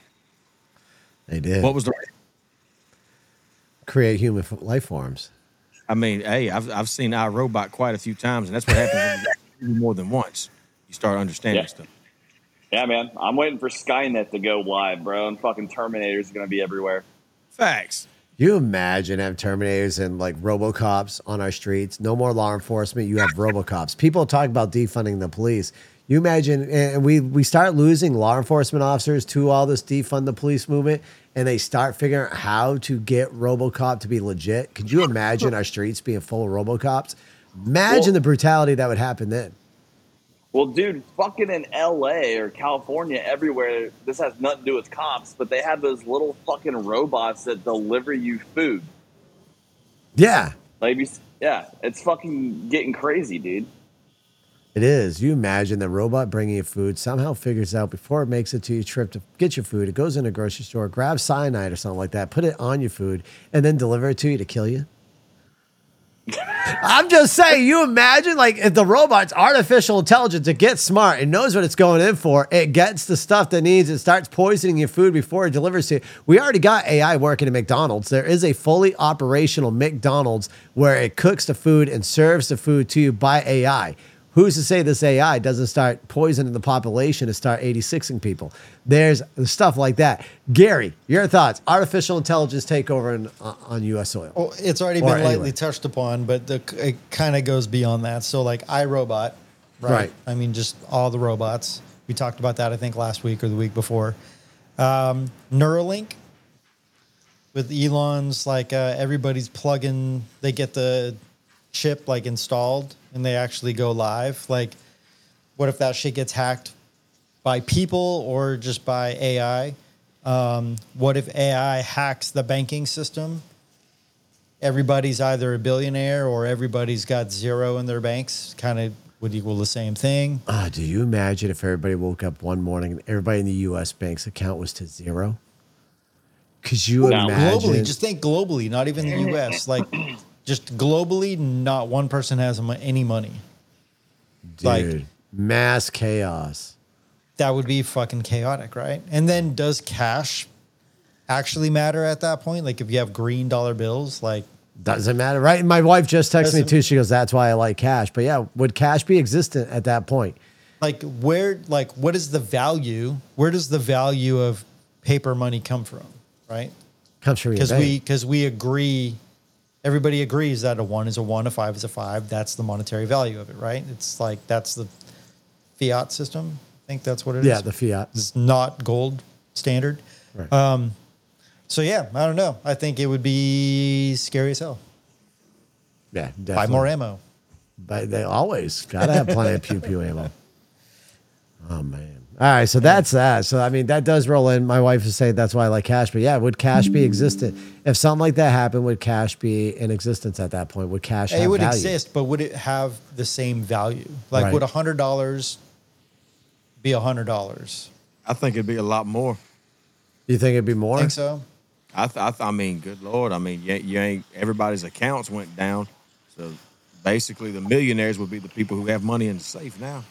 They did. What was the? create human f- life forms. I mean, hey, I've I've seen iRobot quite a few times, and that's what happens when you more than once. You start understanding Yeah. stuff. Yeah, man. I'm waiting for Skynet to go live, bro, and fucking Terminator's are gonna be everywhere. Facts. You imagine have Terminators and like Robocops on our streets. No more law enforcement. You have Robocops. People talk about defunding the police. You imagine, and we we start losing law enforcement officers to all this defund the police movement, and they start figuring out how to get RoboCop to be legit. Could you imagine our streets being full of RoboCops? Imagine Well- the brutality that would happen then. Well, dude, fucking in LA or California, everywhere, this has nothing to do with cops, but they have those little fucking robots that deliver you food. Yeah, Like, yeah, it's fucking getting crazy, dude. It is. You imagine the robot bringing you food somehow figures out before it makes it to your trip to get your food. It goes in a grocery store, grabs cyanide or something like that, put it on your food, and then deliver it to you to kill you. I'm just saying, you imagine like if the robot's artificial intelligence, it gets smart, it knows what it's going in for, it gets the stuff that needs, it starts poisoning your food before it delivers to you. We already got AI working at McDonald's. There is a fully operational McDonald's where it cooks the food and serves the food to you by AI. Who's to say this AI doesn't start poisoning the population and start 86ing people? There's stuff like that. Gary, your thoughts? Artificial intelligence takeover in, uh, on U.S. soil. Well, it's already Or been lightly touched upon, but the, it kind of goes beyond that. So, like iRobot, right? Right. I mean, just all the robots. We talked about that, I think, last week or the week before. Um, Neuralink with Elon's, like uh, everybody's plugging, they get the chip like installed and they actually go live. Like, what if that shit gets hacked by people or just by AI? Um, what if AI hacks the banking system? everybody's either a billionaire or everybody's got zero in their banks, kind of would equal the same thing. Ah, do you imagine if everybody woke up one morning and everybody in the U.S. bank's account was to zero? Could you No. imagine? Globally, just think globally, not even the US. Like, just globally, not one person has any money. Dude, like- mass chaos. That would be fucking chaotic, right? And then, does cash actually matter at that point? Like, if you have green dollar bills, like, Doesn't matter, right? And my wife just texted me too. She goes, "That's why I like cash." But yeah, would cash be existent at that point? like where, like, what is the value? Where does the value of paper money come from, right? Comes from because we because we agree everybody agrees that a one is a one a five is a five that's the monetary value of it right it's like that's the fiat system i think that's what it is. yeah, the fiat. it's not gold standard Right. um so yeah i don't know i think it would be scary as hell yeah, definitely. buy more ammo But they always gotta have plenty of pew pew ammo. Oh man. All right, so that's that. So I mean, that does roll in. My wife is saying that's why I like cash. But yeah, would cash be existent mm. if something like that happened? Would cash be in existence at that point? Would cash have it would value? exist but would it have the same value like Right. would a hundred dollars be a hundred dollars I think it'd be a lot more. You think it'd be more? think so I, th- I, th- I mean, good lord. I mean, you, ain't- you ain't everybody's accounts went down, so basically the millionaires would be the people who have money in the safe now.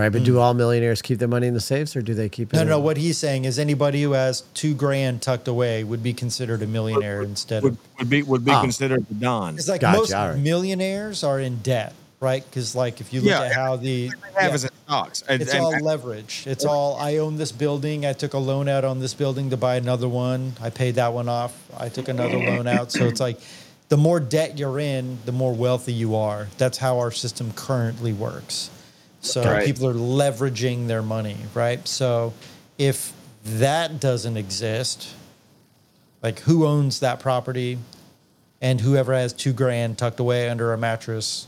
Right, but do hmm. all millionaires keep their money in the safes, or do they keep it? No, in- no. What he's saying is anybody who has two grand tucked away would be considered a millionaire instead Would, of. would be would be Oh. considered a don. It's like Gotcha, most all right. millionaires are in debt, right? Because like if you look Yeah, at how the Have yeah, is in stocks. And- it's and- all leverage. It's all I own this building. I took a loan out on this building to buy another one. I paid that one off. I took another loan out. So it's like the more debt you're in, the more wealthy you are. That's how our system currently works. So Right. people are leveraging their money, right? So if that doesn't exist, like who owns that property and whoever has two grand tucked away under a mattress,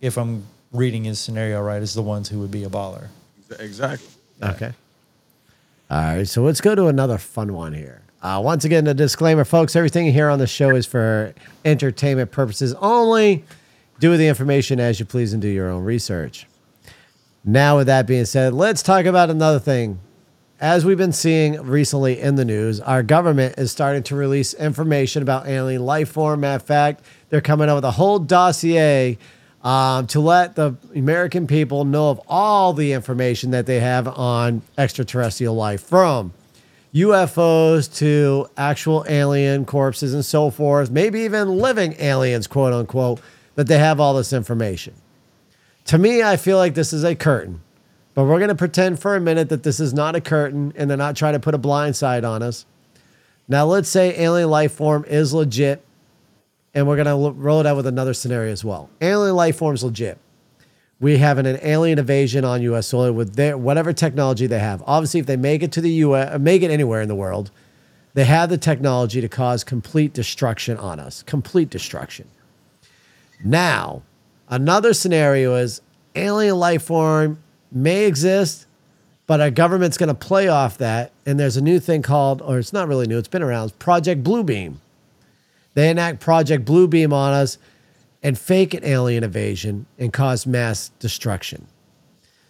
if I'm reading his scenario right, is the ones who would be a baller. exactly. Okay. All right, so let's go to another fun one here. Uh, once again, a disclaimer, folks: everything here on the show is for entertainment purposes only. Do with the information as you please and do your own research. Now, with that being said, let's talk about another thing. As we've been seeing recently in the news, our government is starting to release information about alien life form. Matter of fact, they're coming up with a whole dossier um, to let the American people know of all the information that they have on extraterrestrial life from UFOs to actual alien corpses and so forth, maybe even living aliens, quote unquote, that they have all this information. To me, I feel like this is a curtain, but we're going to pretend for a minute that this is not a curtain and they're not trying to put a blind side on us. Now, let's say alien life form is legit, and we're going to roll it out with another scenario as well. Alien life form is legit. We have an, an alien invasion on U.S. soil with their whatever technology they have. Obviously, if they make it to the U.S., uh, make it anywhere in the world, they have the technology to cause complete destruction on us. Complete destruction. Now, another scenario is alien life form may exist, but our government's going to play off that. And there's a new thing called, or it's not really new, it's been around, Project Bluebeam. They enact Project Bluebeam on us and fake an alien invasion and cause mass destruction.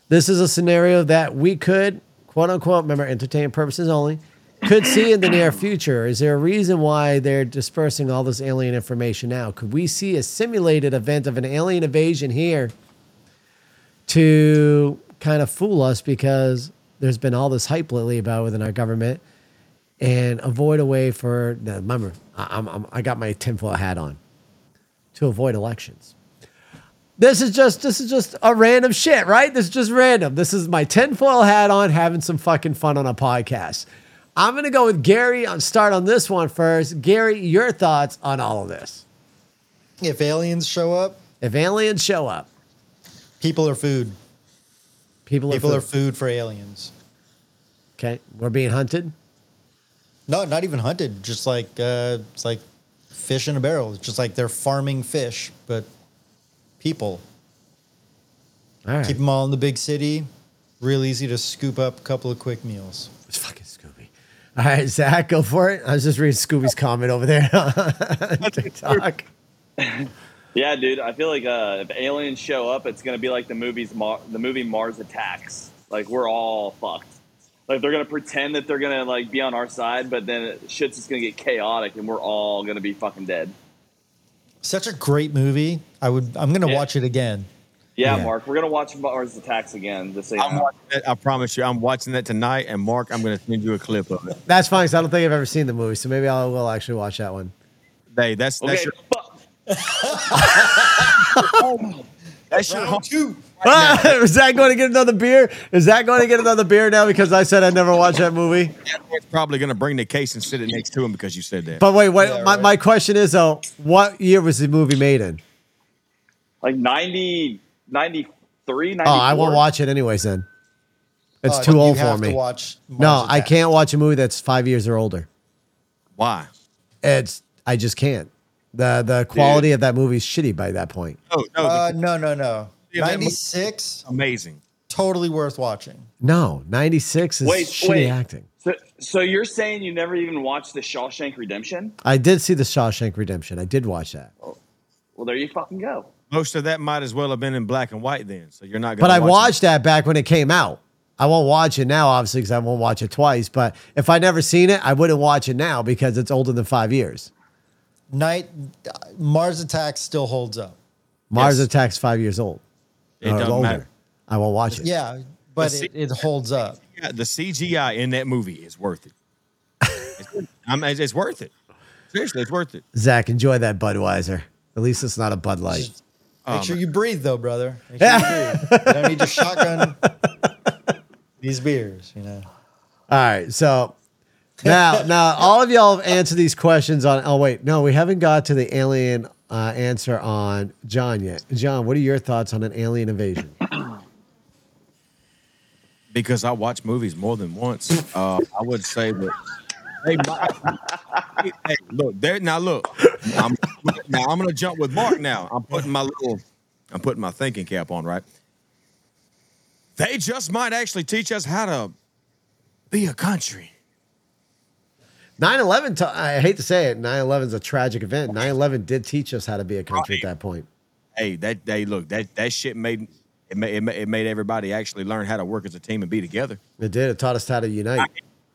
This is a scenario that we could, quote unquote, remember, entertainment purposes only, could see in the near future. Is there a reason why they're dispersing all this alien information now? Could we see a simulated event of an alien invasion here to kind of fool us because there's been all this hype lately about within our government and avoid a way for, now remember, I'm, I'm, I got my tinfoil hat on to avoid elections. This is just this is just a random shit, right? This is just random. This is my tinfoil hat on, having some fucking fun on a podcast. I'm gonna go with Gary. I'll start on this one first. Gary, your thoughts on all of this? If aliens show up, If aliens show up, people are food. people, People are, are food. food for aliens. okay. We're being hunted. No, not even hunted. Just like uh, it's like fish in a barrel. It's just like they're farming fish, but people All right. keep them all in the big city. Real easy to scoop up a couple of quick meals. It's fucking. All right, Zach, go for it. I was just reading Scooby's comment over there on TikTok. Yeah, dude. I feel like uh, if aliens show up, it's gonna be like the movies, Mar- the movie Mars Attacks. Like we're all fucked. Like they're gonna pretend that they're gonna like be on our side, but then it, shit's just gonna get chaotic, and we're all gonna be fucking dead. Such a great movie. I would. I'm gonna Yeah. watch it again. Yeah, Yeah. Mark, we're gonna watch Mars Attacks again. This I'm watching that, I promise you, I'm watching that tonight. And Mark, I'm going to send you a clip of it. That's fine because I don't think I've ever seen the movie, so maybe I will actually watch that one. Hey, that's that's Okay, your fuck. that's your home. two. Ah, is that going to get another beer? Is that going to get another beer now because I said I never watched that movie? It's probably going to bring the case and sit it next to him because you said that. But wait, wait. Yeah, my, right. my question is though, what year was the movie made in? Like 90, 93, 94. Oh, I won't watch it anyways. Then it's Uh, too old have for to me. watch No, I can't watch a movie that's five years or older. Why? It's I just can't. the The quality of that movie is shitty by that point. Oh no, Uh, the- no, no, no. Yeah, 96, amazing. totally worth watching. No, ninety six is Wait, shitty wait. acting. So, so you're saying you never even watched the Shawshank Redemption? I did see the Shawshank Redemption. I did watch that, Well, there you fucking go. Most of that might as well have been in black and white then. So you're not going. but I watch watched that back when it came out. I won't watch it now, obviously, because I won't watch it twice. But if I never seen it, I wouldn't watch it now because it's older than five years. Night Mars Attacks still holds up. Mars Yes. Attacks five years old. It or doesn't older. matter. I won't watch it. Yeah, but see- it, it holds up. Yeah, the CGI in that movie is worth it. it's, I mean, it's, it's worth it. Seriously, it's worth it. Zach, enjoy that Budweiser. At least it's not a Bud Light. Make sure you breathe, though, brother. Make sure you breathe. You don't need to shotgun these beers. You know. All right, so now, now all of y'all have answered these questions on. Oh wait, no, we haven't got to the alien uh, answer on John yet. John, what are your thoughts on an alien invasion? because I watch movies more than once. Uh, I would say that. Hey, my, hey, look there now. Look, I'm, now I'm gonna jump with Mark. Now I'm putting my little, I'm putting my thinking cap on. Right? They just might actually teach us how to be a country. 9-11, t- I hate to say it, 9-11 is a tragic event. 9-11 did teach us how to be a country at that point. Hey, that they look that that shit made it made, it made it made everybody actually learn how to work as a team and be together. It did. It taught us how to unite.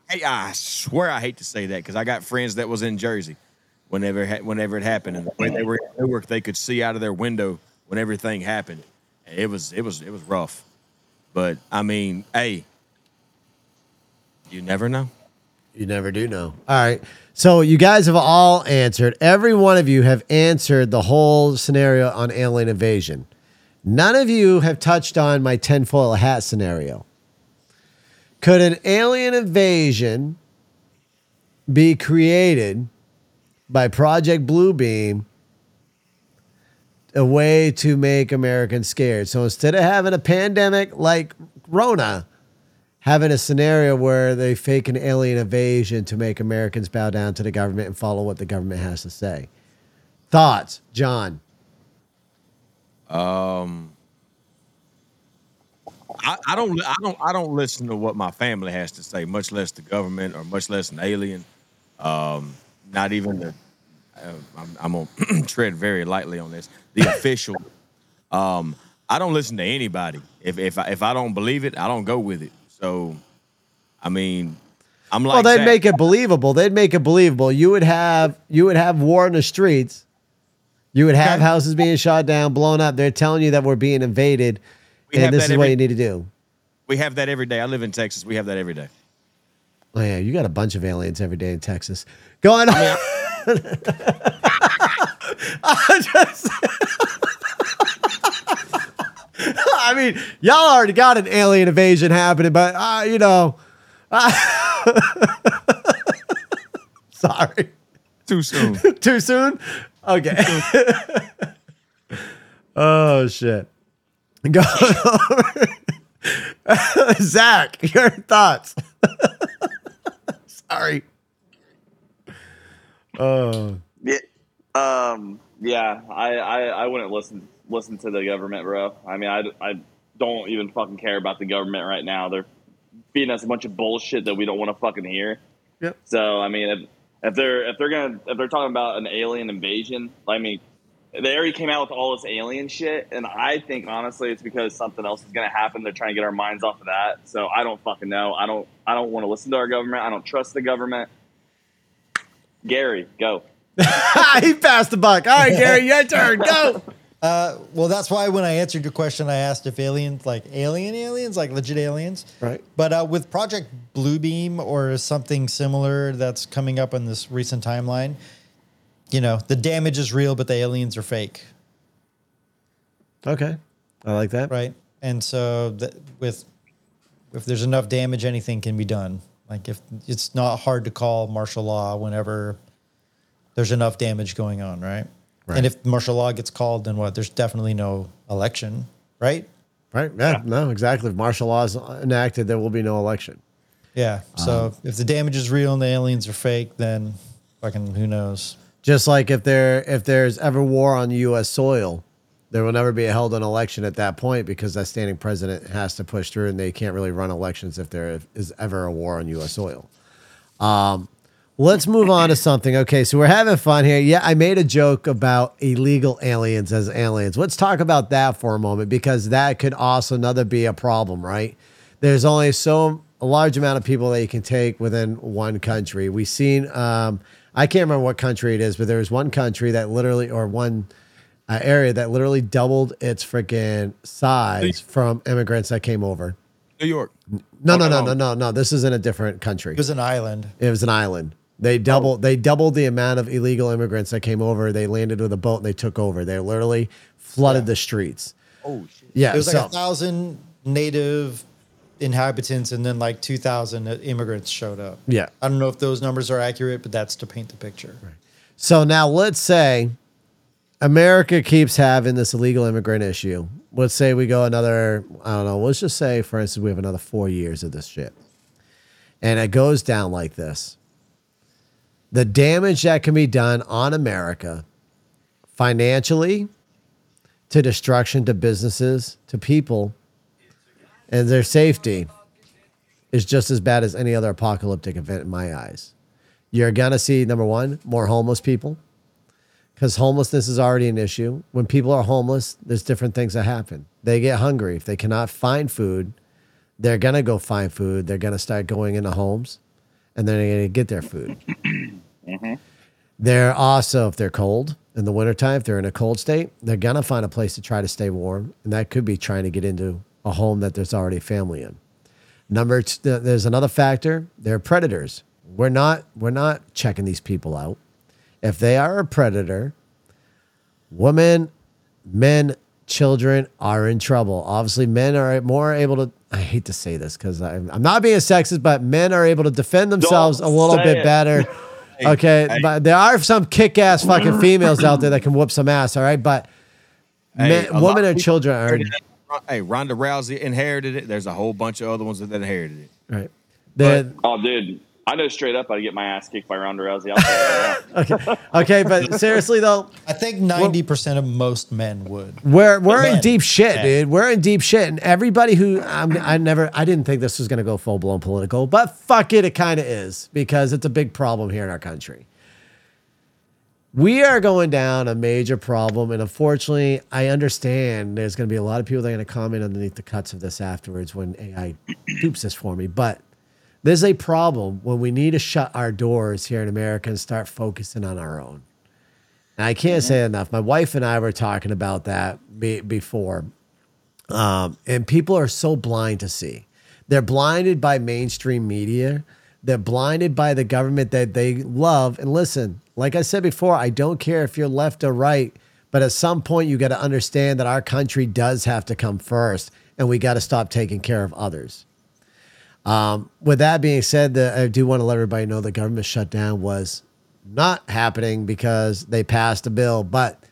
Hey, I swear I hate to say that because I got friends that was in Jersey whenever whenever it happened, and the way they were in Newark, they could see out of their window when everything happened. It was it was it was rough, but I mean, hey, you never know. You never do know. All right. So you guys have all answered. Every one of you have answered the whole scenario on alien invasion. None of you have touched on my tinfoil hat scenario. Could an alien invasion be created by Project Bluebeam a way to make Americans scared? So instead of having a pandemic like Rona, having a scenario where they fake an alien invasion to make Americans bow down to the government and follow what the government has to say. Thoughts, John? Um, I, I don't I don't I don't listen to what my family has to say, much less the government or much less an alien. Um, not even the. Uh, I'm, I'm gonna tread very lightly on this. The official. Um, I don't listen to anybody. If if I, if I don't believe it, I don't go with it. So, I mean, I'm like. well, they'd Zach. make it believable. They'd make it believable. You would have you would have war in the streets. You would have houses being shot down, blown up. They're telling you that we're being invaded, We have and this is what you need to do. We have that every day. I live in Texas. We have that every day. Oh yeah, you got a bunch of aliens every day in Texas. Going on. I just- I mean, y'all already got an alien invasion happening, but uh, you know, sorry, Too soon. too soon. Okay. oh shit. Go over. Zach, your thoughts. sorry. Oh. Yeah, um, yeah. I, I, I wouldn't listen listen to the government, bro. I mean, I, I don't even fucking care about the government right now. They're feeding us a bunch of bullshit that we don't want to fucking hear. Yep. So I mean, if, if they're if they're gonna if they're talking about an alien invasion, I mean, they already came out with all this alien shit, and I think honestly, it's because something else is gonna happen. They're trying to get our minds off of that. So I don't fucking know. I don't I don't want to listen to our government. I don't trust the government. Gary, go. he passed the buck. All right, Gary, your turn. Go. Uh, well, that's why when I answered your question, I asked if aliens, like alien aliens, like legit aliens. Right. But uh, with Project Bluebeam or something similar that's coming up in this recent timeline, you know, the damage is real, but the aliens are fake, Okay. I like that. right? And so that with if there's enough damage, anything can be done. Like if it's not hard to call martial law whenever there's enough damage going on, right? Right. And if martial law gets called, then what? There's definitely no election, right? Right. Yeah. No, exactly. If martial law is enacted, there will be no election. Yeah. So uh-huh. if the damage is real and the aliens are fake, then fucking who knows? Just like if there if there's ever war on U.S. soil, there will never be held an election at that point because that standing president has to push through, and they can't really run elections if there is ever a war on U.S. soil. Um, let's move on to something. Okay, so we're having fun here. Yeah, I made a joke about illegal aliens as aliens. Let's talk about that for a moment because that could also another be a problem, right? There's only so a large amount of people that you can take within one country. We've seen, um, I can't remember what country it is, but there was one country that literally, or one uh, area that literally doubled its freaking size from immigrants that came over. New York. No, no, no, Oh. no, no, no. This is in a different country. It was an island. It was an island. They doubled. They doubled the amount of illegal immigrants that came over. They landed with a boat and they took over. They literally flooded the streets. Oh shit. Yeah. It was like so, a thousand native inhabitants and then like 2,000 immigrants showed up. Yeah. I don't know if those numbers are accurate, but that's to paint the picture. so now let's say America keeps having this illegal immigrant issue. Let's say we go another. I don't know. Let's just say, for instance, we have another four years of this shit, and it goes down like this. The damage that can be done on America, financially, to destruction to businesses, to people, and their safety is just as bad as any other apocalyptic event in my eyes. You're going to see, number one, more homeless people because homelessness is already an issue. When people are homeless, there's different things that happen. They get hungry. If they cannot find food, they're going to go find food. They're going to start going into homes and then they're going to get their food. Mm-hmm. They're also, if they're cold in the wintertime, if they're in a cold state, they're going to find a place to try to stay warm. And that could be trying to get into a home that there's already a family in. Number two, there's another factor. They're predators. We're not, we're not checking these people out. If they are a predator, women, men, children are in trouble. Obviously, men are more able to. I hate to say this because I'm, I'm not being sexist, but men are able to defend themselves a little bit it. better. Okay, hey. but there are some kick-ass fucking females out there that can whoop some ass. All right, but men, women and people children are. Hey, Ronda Rousey inherited it. There's a whole bunch of other ones that inherited it. right. They're- Oh, dude, I know straight up I'd get my ass kicked by Ronda Rousey. I'll say it right now. okay, but seriously though, I think 90% of most men would. We're we're in deep shit, Yeah. dude. We're in deep shit, and everybody who I'm, I never, I didn't think this was gonna go full blown political, but fuck it, it kind of is because it's a big problem here in our country. We are going down a major problem, and unfortunately, I understand there's going to be a lot of people that are going to comment underneath the cuts of this afterwards when AI dupes this for me. But there's a problem when we need to shut our doors here in America and start focusing on our own. And I can't say enough. My wife and I were talking about that be, before. Um, and people are so blind to see. They're blinded by mainstream media. They're blinded by the government that they love. And listen, like I said before, I don't care if you're left or right, But at some point, you got to understand that our country does have to come first, and we got to stop taking care of others. Um, with that being said, the, I do want to let everybody know the government shutdown was not happening because they passed a bill, but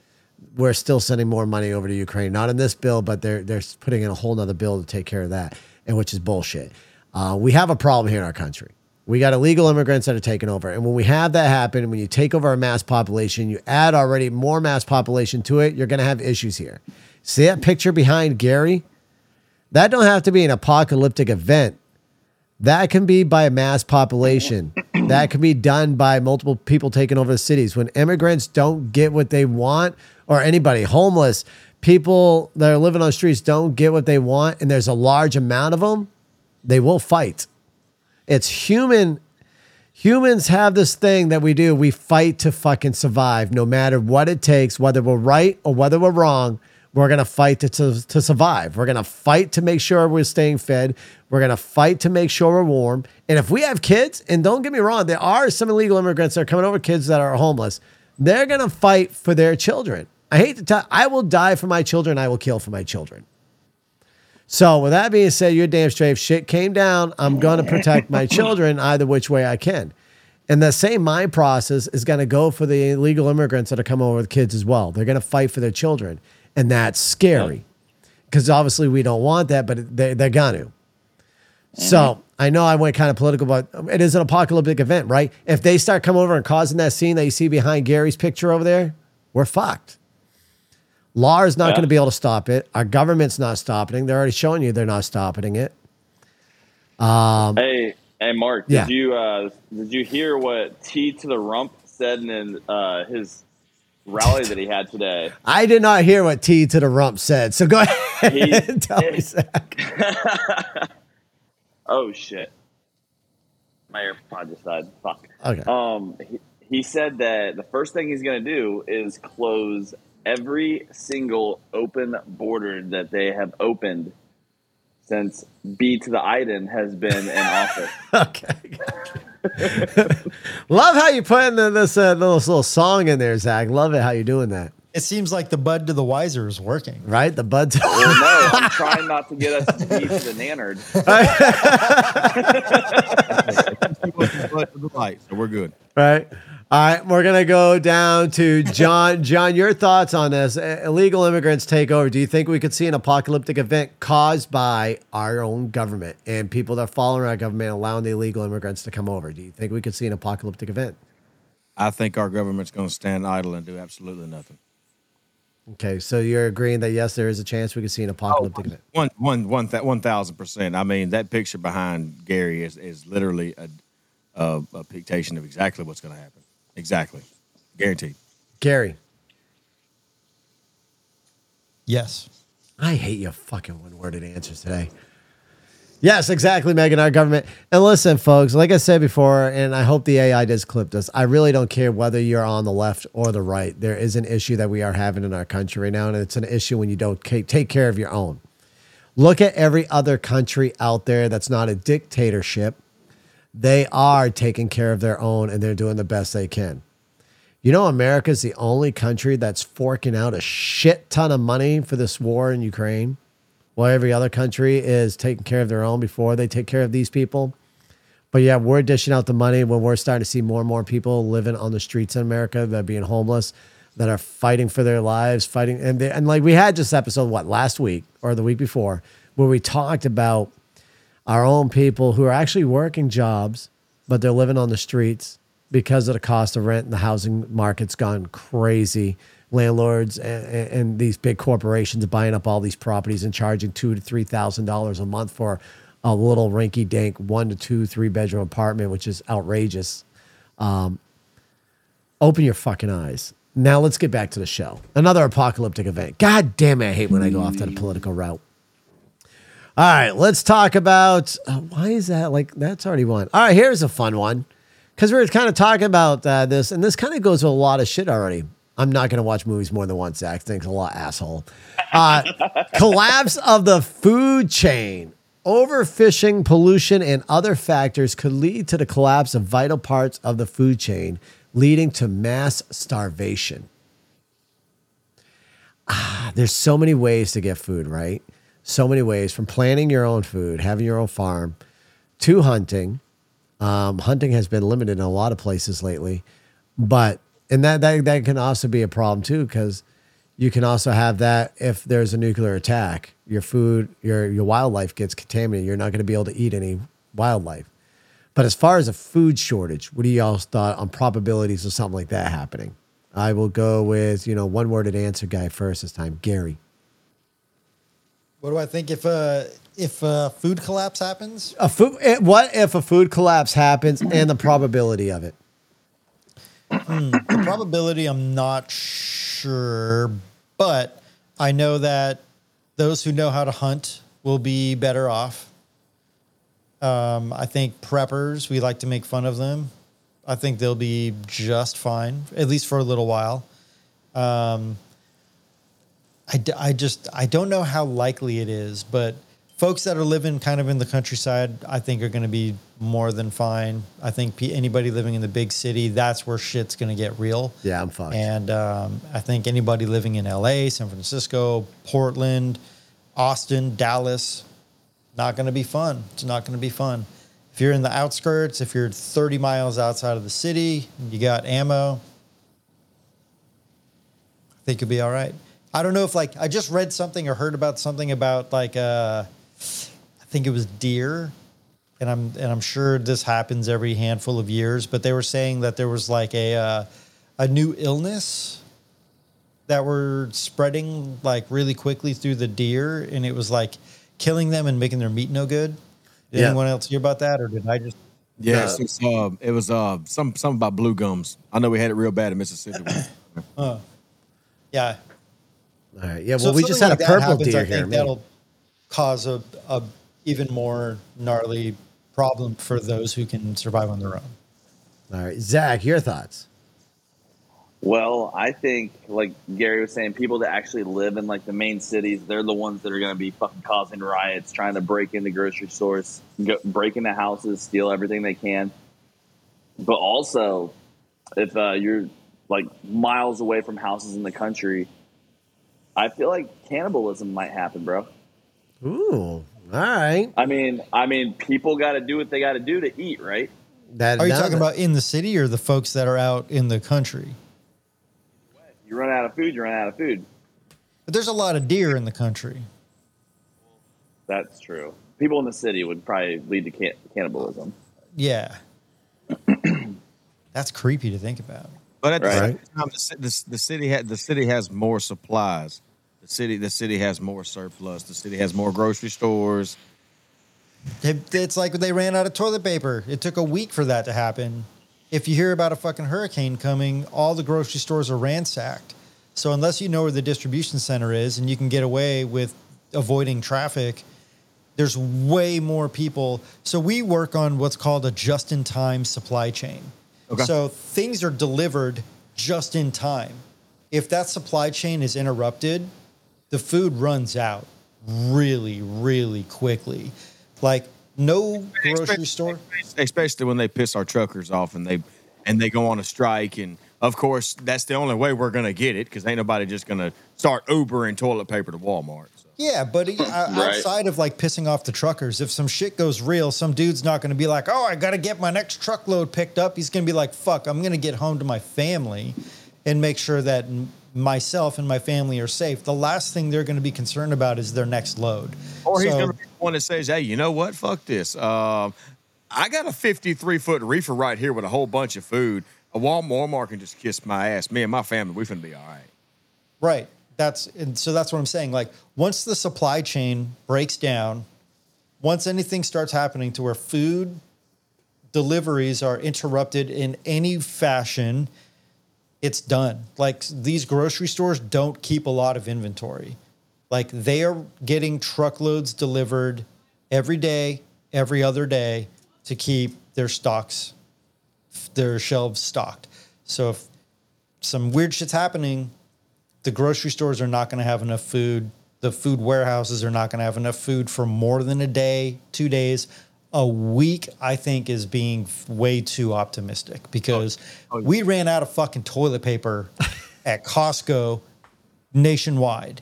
we're still sending more money over to Ukraine. Not in this bill, but they're they're putting in a whole nother bill to take care of that, and which is bullshit. Uh, we have a problem here in our country. We got illegal immigrants that are taking over, and when we have that happen, when you take over a mass population, you add already more mass population to it, you're going to have issues here. See that picture behind Gary? That don't have to be an apocalyptic event. That can be by a mass population. that can be done by multiple people taking over the cities. When immigrants don't get what they want, or anybody homeless, people that are living on the streets don't get what they want, and there's a large amount of them, they will fight. It's human. Humans have this thing that we do. We fight to fucking survive, no matter what it takes, whether we're right or whether we're wrong. We're going to fight to, to, survive. We're going to fight to make sure we're staying fed. We're going to fight to make sure we're warm. And if we have kids, and don't get me wrong, there are some illegal immigrants that are coming over, kids that are homeless, they're going to fight for their children. I hate to tell, I will die for my children. I will kill for my children. So, with that being said, you're damn straight. If shit came down, I'm going to protect my children either which way I can. And the same mind process is going to go for the illegal immigrants that are coming over with kids as well. They're going to fight for their children. And that's scary because obviously we don't want that, but they, they're going to. So mm-hmm. I know I went kind of political, but it is an apocalyptic event, right? If they start coming over and causing that scene that you see behind Gary's picture over there, we're fucked. Law is not Yeah. going to be able to stop it. Our government's not stopping. They're already showing you they're not stopping it. Hey, hey, Mark. Yeah. Did you uh, did you hear what T to the Rump said in uh, his rally that he had today? I did not hear what T to the rump said. So go ahead He- and tell me, Zach. Oh shit! My AirPod just died. Fuck. Okay. Um, he, he said that the first thing he's going to do is close every single open border that they have opened since B to the Iden has been in office. Okay. Love how you put in this uh, little, little song in there, Zach. Love it how you're doing that. It seems like the bud to the wiser is working. Right? The buds. Well, no, I'm trying not to get us B to the Nannard. But the light, so we're good. right. All right. We're going to go down to John. John, your thoughts on this. Uh, Illegal immigrants take over. Do you think we could see an apocalyptic event caused by our own government and people that are following our government allowing the illegal immigrants to come over? Do you think we could see an apocalyptic event? I think our government's going to stand idle and do absolutely nothing. Okay. So you're agreeing that, yes, there is a chance we could see an apocalyptic event. One, one, one, th- one thousand percent. I mean, that picture behind Gary is is literally a a, a dictation of exactly what's going to happen. Exactly, guaranteed. Gary. Yes. I hate your fucking one worded answers today. Yes, exactly, Megan, our government. And listen, folks, like I said before, and I hope the AI does clip this, I really don't care whether you're on the left or the right. There is an issue that we are having in our country right now, and it's an issue when you don't take care of your own. Look at every other country out there that's not a dictatorship. They are taking care of their own and they're doing the best they can. You know, America's the only country that's forking out a shit ton of money for this war in Ukraine, while every other country is taking care of their own before they take care of these people. But yeah, we're dishing out the money when we're starting to see more and more people living on the streets in America that are being homeless, that are fighting for their lives, fighting. And, they, and like we had this episode, what, last week or the week before, where we talked about our own people who are actually working jobs, but they're living on the streets because of the cost of rent and the housing market's gone crazy. Landlords and, and these big corporations buying up all these properties and charging two to three thousand dollars a month for a little rinky dink one to two, three bedroom apartment, which is outrageous. Um, open your fucking eyes. Now let's get back to the show. Another apocalyptic event. God damn it, I hate when I go off to the political route. All right, let's talk about uh, why is that like that's already one. All right, here's a fun one because we are kind of talking about uh, this, and this kind of goes with a lot of shit already. I'm not going to watch movies more than once. Zach thanks a lot, asshole. Uh, collapse of the food chain. Overfishing, pollution, and other factors could lead to the collapse of vital parts of the food chain, leading to mass starvation. there's so many ways to get food, right? So many ways from planting your own food, having your own farm, to hunting. Um, hunting has been limited in a lot of places lately, but and that that, that can also be a problem too because you can also have that if there's a nuclear attack, your food, your your wildlife gets contaminated. You're not going to be able to eat any wildlife. But as far as a food shortage, what do y'all thought on probabilities of something like that happening? I will go with you know one worded answer guy first this time, Gary. What do I think if uh if uh, food collapse happens? A food. eh, What if a food collapse happens and the probability of it? The probability, I'm not sure, but I know that those who know how to hunt will be better off. Um, I think preppers, we like to make fun of them. I think they'll be just fine, at least for a little while. Um, I, d- I just I don't know how likely it is, but folks that are living kind of in the countryside, I think are going to be more than fine. I think pe- anybody living in the big city, that's where shit's going to get real. Yeah, I'm fucked. And um, I think anybody living in LA, San Francisco, Portland, Austin, Dallas, not going to be fun. It's not going to be fun. If you're in the outskirts, if you're 30 miles outside of the city, you got ammo, I think you'll be all right. I don't know if like I just read something or heard about something about like uh I think it was deer and I'm and I'm sure this happens every handful of years, but they were saying that there was like a uh, a new illness that were spreading like really quickly through the deer, and it was like killing them and making their meat no good. Did Yeah. anyone else hear about that, or did I just? Yes, it's, uh, it was uh, some something about blue gums. I know we had it real bad in Mississippi. Yeah. All right. Yeah. Well, if we just had a like that purple happens, deer I here. think man. that'll cause a, a even more gnarly problem for those who can survive on their own. All right, Zach, your thoughts? Well, I think, like Gary was saying, people that actually live in like the main cities, they're the ones that are going to be fucking causing riots, trying to break into grocery stores, go, break into houses, steal everything they can. But also, if uh, you're like miles away from houses in the country, I feel like cannibalism might happen, bro. Ooh, all right. I mean, I mean, people got to do what they got to do to eat, right? That Are you now talking that- about in the city or the folks that are out in the country? You run out of food, you run out of food. But there's a lot of deer in the country. That's true. People in the city would probably lead to can- cannibalism. Yeah. That's creepy to think about. But at the Right. same time, the, the, the city ha- the city has more supplies. The city the city has more surplus. The city has more grocery stores. It- It's like they ran out of toilet paper. It took a week for that to happen. If you hear about a fucking hurricane coming, all the grocery stores are ransacked. So unless you know where the distribution center is and you can get away with avoiding traffic, there's way more people. So we work on what's called a just-in-time supply chain. Okay. So things are delivered just in time. If that supply chain is interrupted, the food runs out really, really quickly. Like no grocery store. especially when they piss our truckers off and they and they go on a strike and of course that's the only way we're gonna get it because ain't nobody just gonna start Ubering toilet paper to Walmart. So. Yeah, but uh, outside of like pissing off the truckers, if some shit goes real, some dude's not going to be like, "Oh, I got to get my next truckload picked up." He's going to be like, "Fuck, I'm going to get home to my family and make sure that m- myself and my family are safe." The last thing they're going to be concerned about is their next load. Or he's So- gonna be the one that says, "Hey, you know what? Fuck this. Um, I got a 53 foot reefer right here with a whole bunch of food. A Walmart, Walmart can just kiss my ass. Me and my family, we finna be all right." Right. That's and so that's what I'm saying. Like once the supply chain breaks down, once anything starts happening to where food deliveries are interrupted in any fashion, it's done. Like these grocery stores don't keep a lot of inventory. Like they are getting truckloads delivered every day, every other day to keep their stocks, their shelves stocked. So if some weird shit's happening, the grocery stores are not going to have enough food. The food warehouses are not going to have enough food for more than a day, two days. A week, I think, is being way too optimistic because oh, oh, we ran out of fucking toilet paper at Costco nationwide,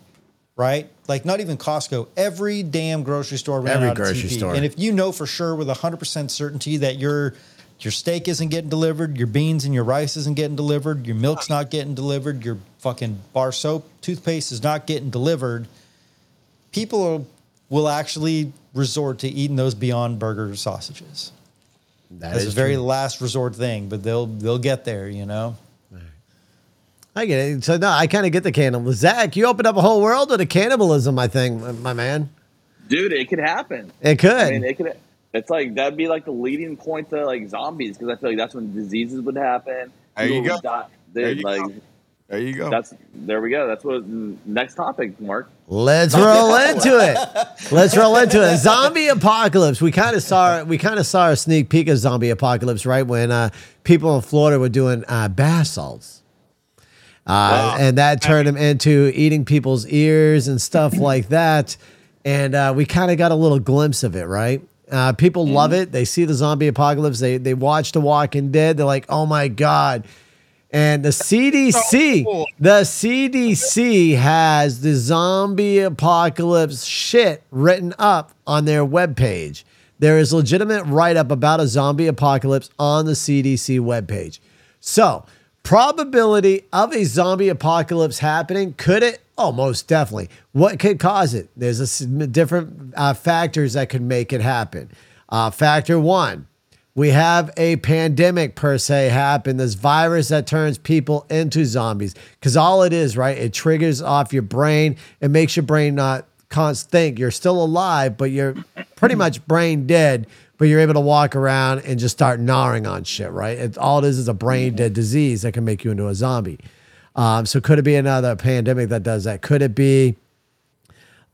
right? Like not even Costco, every damn grocery store ran Every out of grocery TP. store. And if you know for sure with 100% certainty that your your steak isn't getting delivered, your beans and your rice isn't getting delivered, your milk's not getting delivered, your fucking bar soap, toothpaste is not getting delivered, people will actually resort to eating those Beyond Burger sausages. That That's a very true. last resort thing, but they'll they'll get there, you know. I get it. So no, I kind of get the cannibalism. Zach, you opened up a whole world of the cannibalism. I think, my man. Dude, it could happen. It could. I mean, it could. It's like that'd be like the leading point to like zombies because I feel like that's when diseases would happen. There you go. die. There you like go. There you go. that's there we go. That's what next topic, Mark. Let's roll into it. Let's roll into it. Zombie apocalypse. We kind of saw we kind of saw a sneak peek of zombie apocalypse right when uh, people in Florida were doing uh, bath salts. Uh, and that turned them into eating people's ears and stuff like that. And uh, we kind of got a little glimpse of it, right? Uh, people love it. They see the zombie apocalypse. They they watch The Walking Dead. They're like, oh my god. And the CDC, cool. the CDC has the zombie apocalypse shit written up on their webpage. There is legitimate write up about a zombie apocalypse on the CDC webpage. So, probability of a zombie apocalypse happening, could it? Oh, definitely. What could cause it? There's a different uh, factors that could make it happen. Uh, factor one, we have a pandemic per se happen this virus that turns people into zombies. Because all it is right it triggers off your brain. It makes your brain not const think you're still alive but you're pretty much brain dead but you're able to walk around and just start gnawing on shit right? It's all it is is a brain dead disease that can make you into a zombie. Um, so could it be another pandemic that does that? Could it be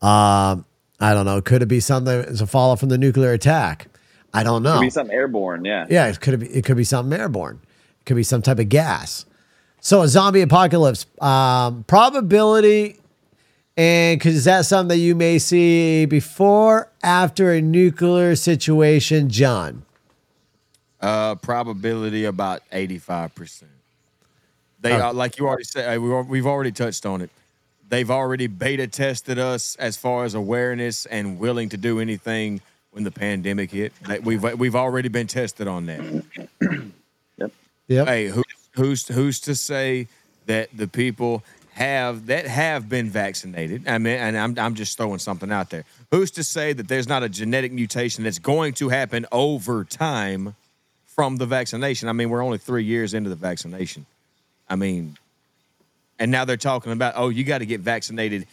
um, i don't know. Could it be something as a follow from the nuclear attack i don't know It Could be something airborne. Yeah. yeah, it could be it could be something airborne. It could be some type of gas. So a zombie apocalypse um, probability, and because is that something that you may see before, after a nuclear situation, John? Uh, probability about eighty-five percent. They are like you already said. uh, we We've already touched on it. They've already beta tested us as far as awareness and willing to do anything when the pandemic hit. That We've we've already been tested on that. Yep. Hey, who, who's who's to say that the people have that have been vaccinated? I mean, and I'm I'm just throwing something out there. Who's to say that there's not a genetic mutation that's going to happen over time from the vaccination? I mean, we're only three years into the vaccination. I mean, and now they're talking about, oh, you got to get vaccinated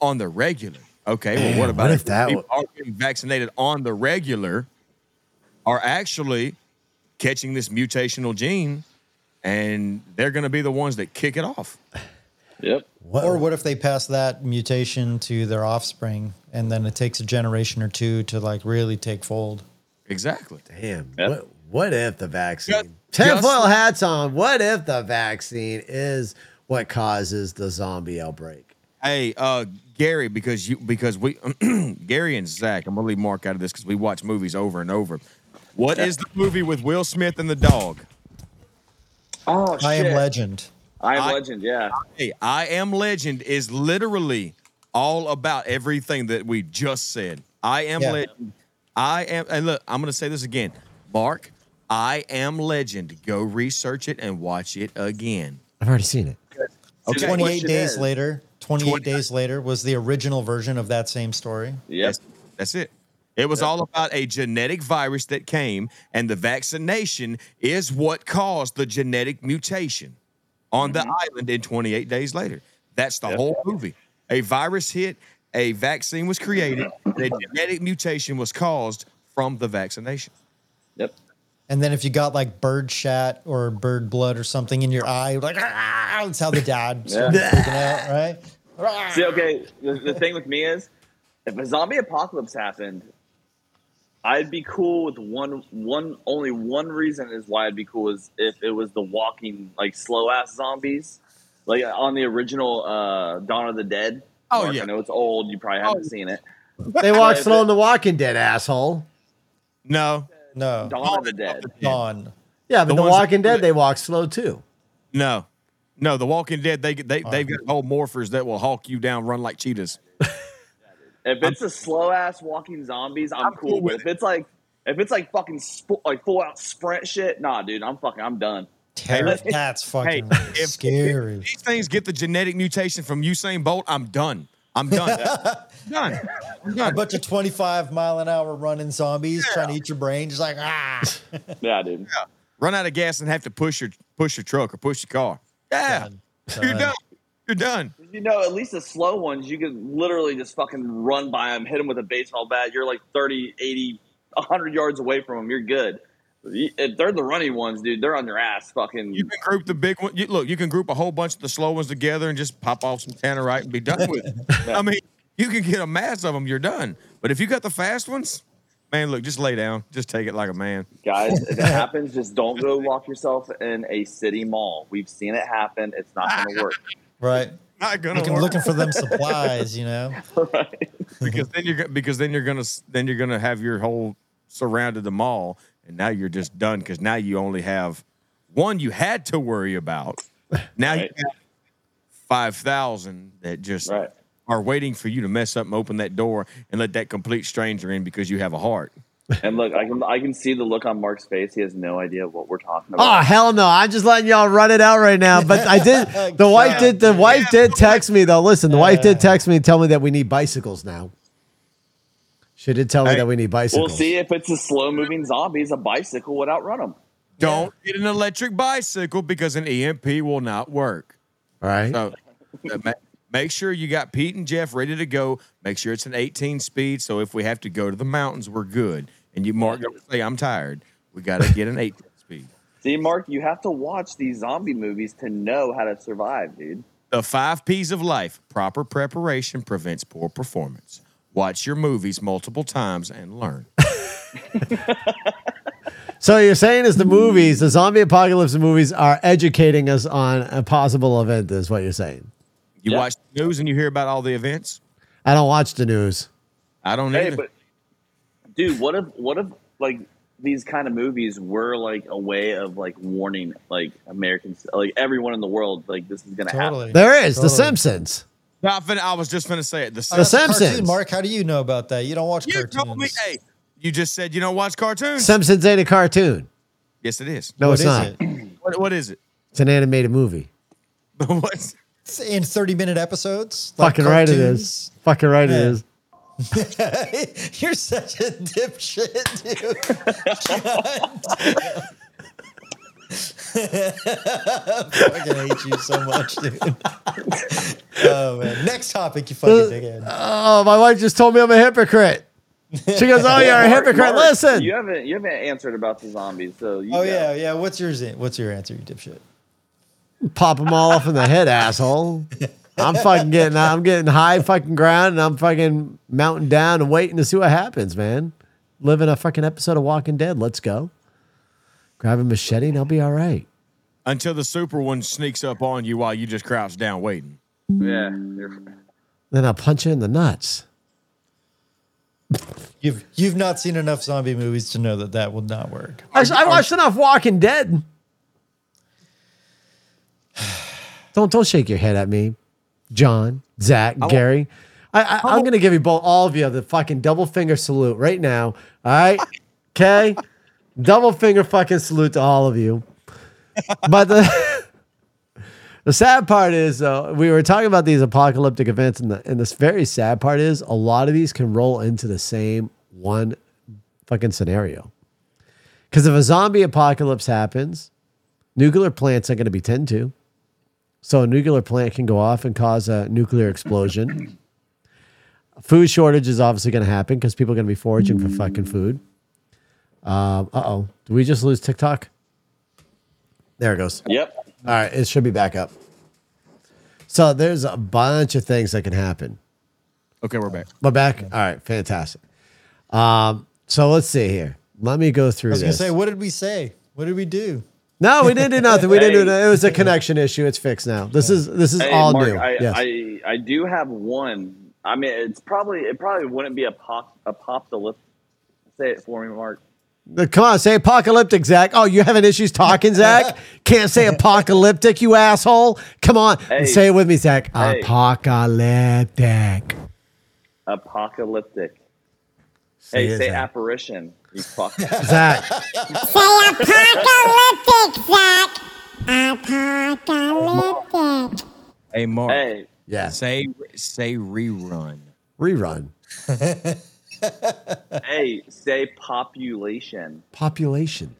on the regular. Okay, well, what about what if if that people wa- are getting vaccinated on the regular are actually catching this mutational gene and they're going to be the ones that kick it off. Yep. What, Or what if they pass that mutation to their offspring and then it takes a generation or two to like really take fold? Exactly. damn. Yep. What, what if the vaccine? Just- Tinfoil hats on. What if the vaccine is what causes the zombie outbreak? Hey, uh, Gary, because you because we Gary and Zach, I'm gonna leave Mark out of this because we watch movies over and over. What is the movie with Will Smith and the dog? Oh I am legend. I am I- legend. Yeah. Hey, I Am Legend is literally all about everything that we just said. I Am Yeah. Legend. I am, and look, I'm going to say this again. Mark, I Am Legend. Go research it and watch it again. I've already seen it. Okay. 28 days is- later, 28 20 days later was the original version of that same story. Yes. That's, that's it. It was all about a genetic virus that came, and the vaccination is what caused the genetic mutation on the island in 28 days later. That's the whole movie. A virus hit, a vaccine was created, and a genetic mutation was caused from the vaccination. Yep. And then if you got like bird shat or bird blood or something in your eye, like, ah, that's how the dad started freaking out, right? See, okay. The, the thing with me is, if a zombie apocalypse happened, I'd be cool with one, one, only one reason is why I'd be cool is if it was the walking, like slow ass zombies, like on the original uh, Dawn of the Dead. Oh, Mark, yeah. I know it's old. You probably haven't Oh. seen it. They walk slow in The Walking Dead, asshole. No, No. Dawn of the Dead. Dawn. Yeah, but The The, Walking Dead, they walk slow too. no. No, The Walking Dead. They they they've got whole morphers that will hawk you down, run like cheetahs. If it's a slow ass walking zombies, I'm, cool. But if it's like if it's like fucking sp- like full out sprint shit, nah, dude, I'm fucking I'm done. Terror, that's Hey, fucking if, scary. if these things get the genetic mutation from Usain Bolt, I'm done. I'm done. I'm done. I'm a bunch of 25 mile an hour running zombies trying to eat your brain, just like ah. Yeah, dude. Run out of gas and have to push your push your truck or push your car. Yeah, Done. you're Done. done. You're done. You know, at least the slow ones, you can literally just fucking run by them, hit them with a baseball bat. You're like 30, 80, 100 yards away from them. You're good. If they're the running ones, dude, they're on your ass. Fucking. You can group the big one. You, look, you can group a whole bunch of the slow ones together and just pop off some tannerite and be done with it. I mean, you can get a mass of them, you're done. But if you got the fast ones, man, look, just lay down, just take it like a man. Guys, if it happens, just don't go lock yourself in a city mall. We've seen it happen. It's not going to work. Right. Not gonna Looking, work. looking for them supplies, you know. right? because then you're because then you're gonna then you're gonna have your whole surrounded the mall, and now you're just done because now you only have one you had to worry about. Now Right. you have five thousand that just Right. Are waiting for you to mess up and open that door and let that complete stranger in because you have a heart. And look, I can I can see the look on Mark's face. He has no idea what we're talking about. Oh hell no! I'm just letting y'all run it out right now. But I did. The wife did. The wife did text me though. Listen, the wife did text me and tell me that we need bicycles now. She did tell me Hey, that we need bicycles. we'll see if it's a slow moving zombies. A bicycle would outrun them. Don't get an electric bicycle because an EMP will not work. All right. So ma- make sure you got Pete and Jeff ready to go. Make sure it's an 18 speed. So if we have to go to the mountains, we're good. And you, Mark, say I'm tired. We got to get an 18 speed. See, Mark, you have to watch these zombie movies to know how to survive, dude. The five P's of life: proper preparation prevents poor performance. Watch your movies multiple times and learn. So you're saying is the movies, the zombie apocalypse movies, are educating us on a possible event? Is what you're saying? You Yeah. watch the news and you hear about all the events. I don't watch the news. I don't Hey, either. but dude, what if what if like these kind of movies were like a way of like warning like Americans, like everyone in the world, like this is gonna Totally. There is the Simpsons. No, I, fin- I was just going to say it. The, The Simpsons. Cartoon, Mark, how do you know about that? You don't watch you cartoons. told me, hey, you just said you don't watch cartoons. Simpsons ain't a cartoon. yes, it is. No, What it's is not. it? What, what is it? It's an animated movie. What's, It's in 30 minute episodes. like Fucking right it is. Fucking right Yeah. it is. You're such a dipshit, dude. I fucking hate you so much, dude. oh man. Next topic, you fucking uh, dickhead. Oh, my wife just told me I'm a hypocrite. She goes, "Oh, you're a hypocrite." Mark, Listen, you haven't you haven't answered about the zombies, so you Oh go. yeah, yeah. What's yours? What's your answer, you dipshit? Pop them all off in the head, asshole. I'm fucking getting, I'm getting high fucking ground, and I'm fucking mounting down and waiting to see what happens, man. Living a fucking episode of Walking Dead. Let's go. Grab a machete and I'll be all right. until the super one sneaks up on you while you just crouch down waiting. yeah. Then I'll punch you in the nuts. You've you've not seen enough zombie movies to know that that will not work. I, I watched enough Walking Dead. Don't don't shake your head at me, John, Zach, Gary. I, I, I'm gonna give you both, all of you, the fucking double finger salute right now. All right, okay, double finger fucking salute to all of you. But the the sad part is, though, we were talking about these apocalyptic events, and the and this very sad part is, a lot of these can roll into the same one fucking scenario. Because if a zombie apocalypse happens, nuclear plants are going to be tended to. So a nuclear plant can go off and cause a nuclear explosion. food shortage is obviously going to happen because people are going to be foraging for fucking food. Um, uh oh. Did we just lose TikTok? There it goes. Yep. All right. It should be back up. So there's a bunch of things that can happen. Okay, we're back. We're back. All right. Fantastic. Um, so let's see here. Let me go through I was gonna this. say, what did we say? What did we do? No, we didn't do nothing. We didn't do Hey. that. It was a connection issue. It's fixed now. This is this is Hey, all Mark, new. I, yes. I I do have one. I mean, it's probably it probably wouldn't be a pop a pop. Say it for me, Mark. Come on, say apocalyptic, Zach. Oh, you having issues talking, Zach? Can't say apocalyptic, you asshole. Come on, Hey. say it with me, Zach. Apocalyptic. Apocalyptic. Say hey, say Zach. apparition. You fuck. Zach. Say apocalyptic, Zach. Apocalyptic. Hey, Mark. hey, Yeah. Say say rerun. Rerun. hey, say population. Population.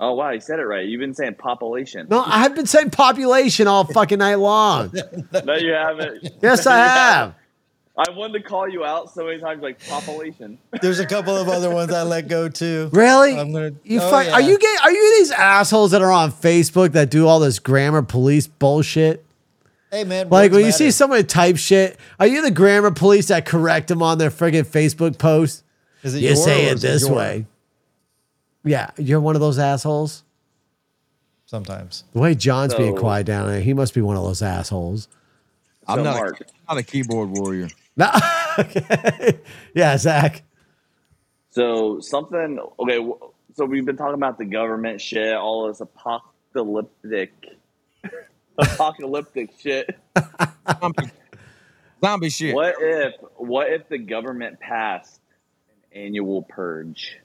Oh wow, you said it right. You've been saying population. No, I've been saying population all fucking night long. No, you haven't. Yes, I have. Haven't. I wanted to call you out so many times, like population. There's a couple of other ones I let go too. Really? I'm gonna- you oh, fuck- Are you gay? Are you these assholes that are on Facebook that do all this grammar police bullshit? Hey man, Like words when you see matter. someone type shit, are you the grammar police that correct them on their friggin' Facebook post? Is it You your say it this your? way. Yeah, you're one of those assholes. Sometimes. The way John's being quiet down there, he must be one of those assholes. I'm So, not, Mark. I'm not a keyboard warrior. No, okay. Yeah, Zach. So something. Okay, so we've been talking about the government shit, all this apocalyptic, apocalyptic shit. Zombie, zombie shit. What if? What if the government passed an annual purge?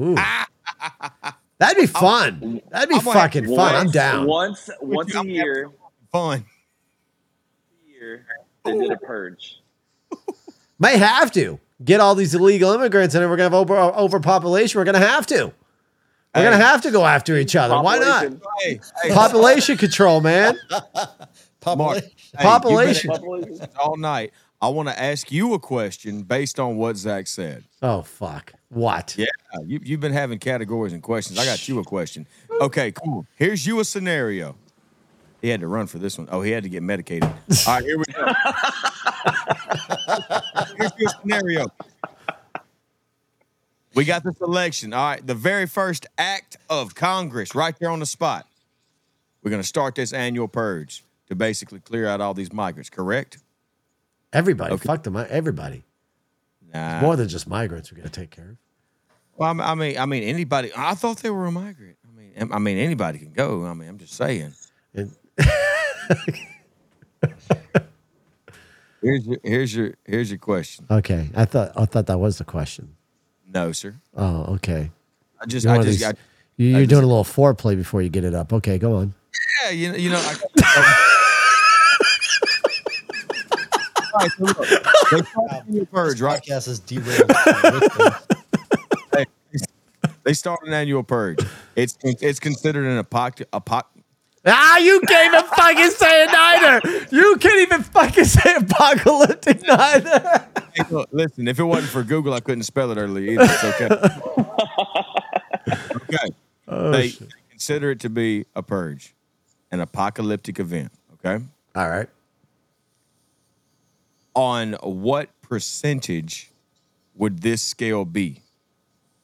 Ooh. Ah. That'd be fun. That'd be I'm fucking to fun. I'm Once- down. Once, once a I'm year, Fun. year they did a purge. May have to get all these illegal immigrants, and then we're gonna have over overpopulation. We're gonna have to. We're gonna have to go after each other. Why not? Population- Hey, hey, Population control, man. Population. hey, Population. you've been Population. at- all night. I want to ask you a question based on what Zach said. Oh fuck. What? Yeah, you, you've been having categories and questions. I got you a question. Okay, cool. Here's you a scenario. He had to run for this one. Oh, he had to get medicated. All right, here we go. Here's your scenario. We got this election. All right, the very first act of Congress right there on the spot. We're going to start this annual purge to basically clear out all these migrants, correct? Everybody. Okay. Fuck them. Everybody. Nah. More than just migrants. We gotta take care of. Well, I mean- I mean, I mean, anybody. I thought they were a migrant. I mean, I mean, anybody can go. I mean, I'm just saying. And Here's your, here's your, here's your question. okay, I thought I thought that was the question. No, sir. Oh, okay. I just, You're, I just, these- I, you- I you're just- doing a little foreplay before you get it up. Okay, go on. yeah, you know, you know. I, All right, so look, they started an annual purge, right? Podcast is derailed. They start an annual purge. It's it's considered an apoc apoc. Ah, you can't even fucking say it neither. You can't even fucking say apocalyptic neither. Hey, look, listen, if it wasn't for Google, I couldn't spell it earlier either. It's okay. okay. they consider it to be a purge, an apocalyptic event. Okay. All right. on what percentage would this scale be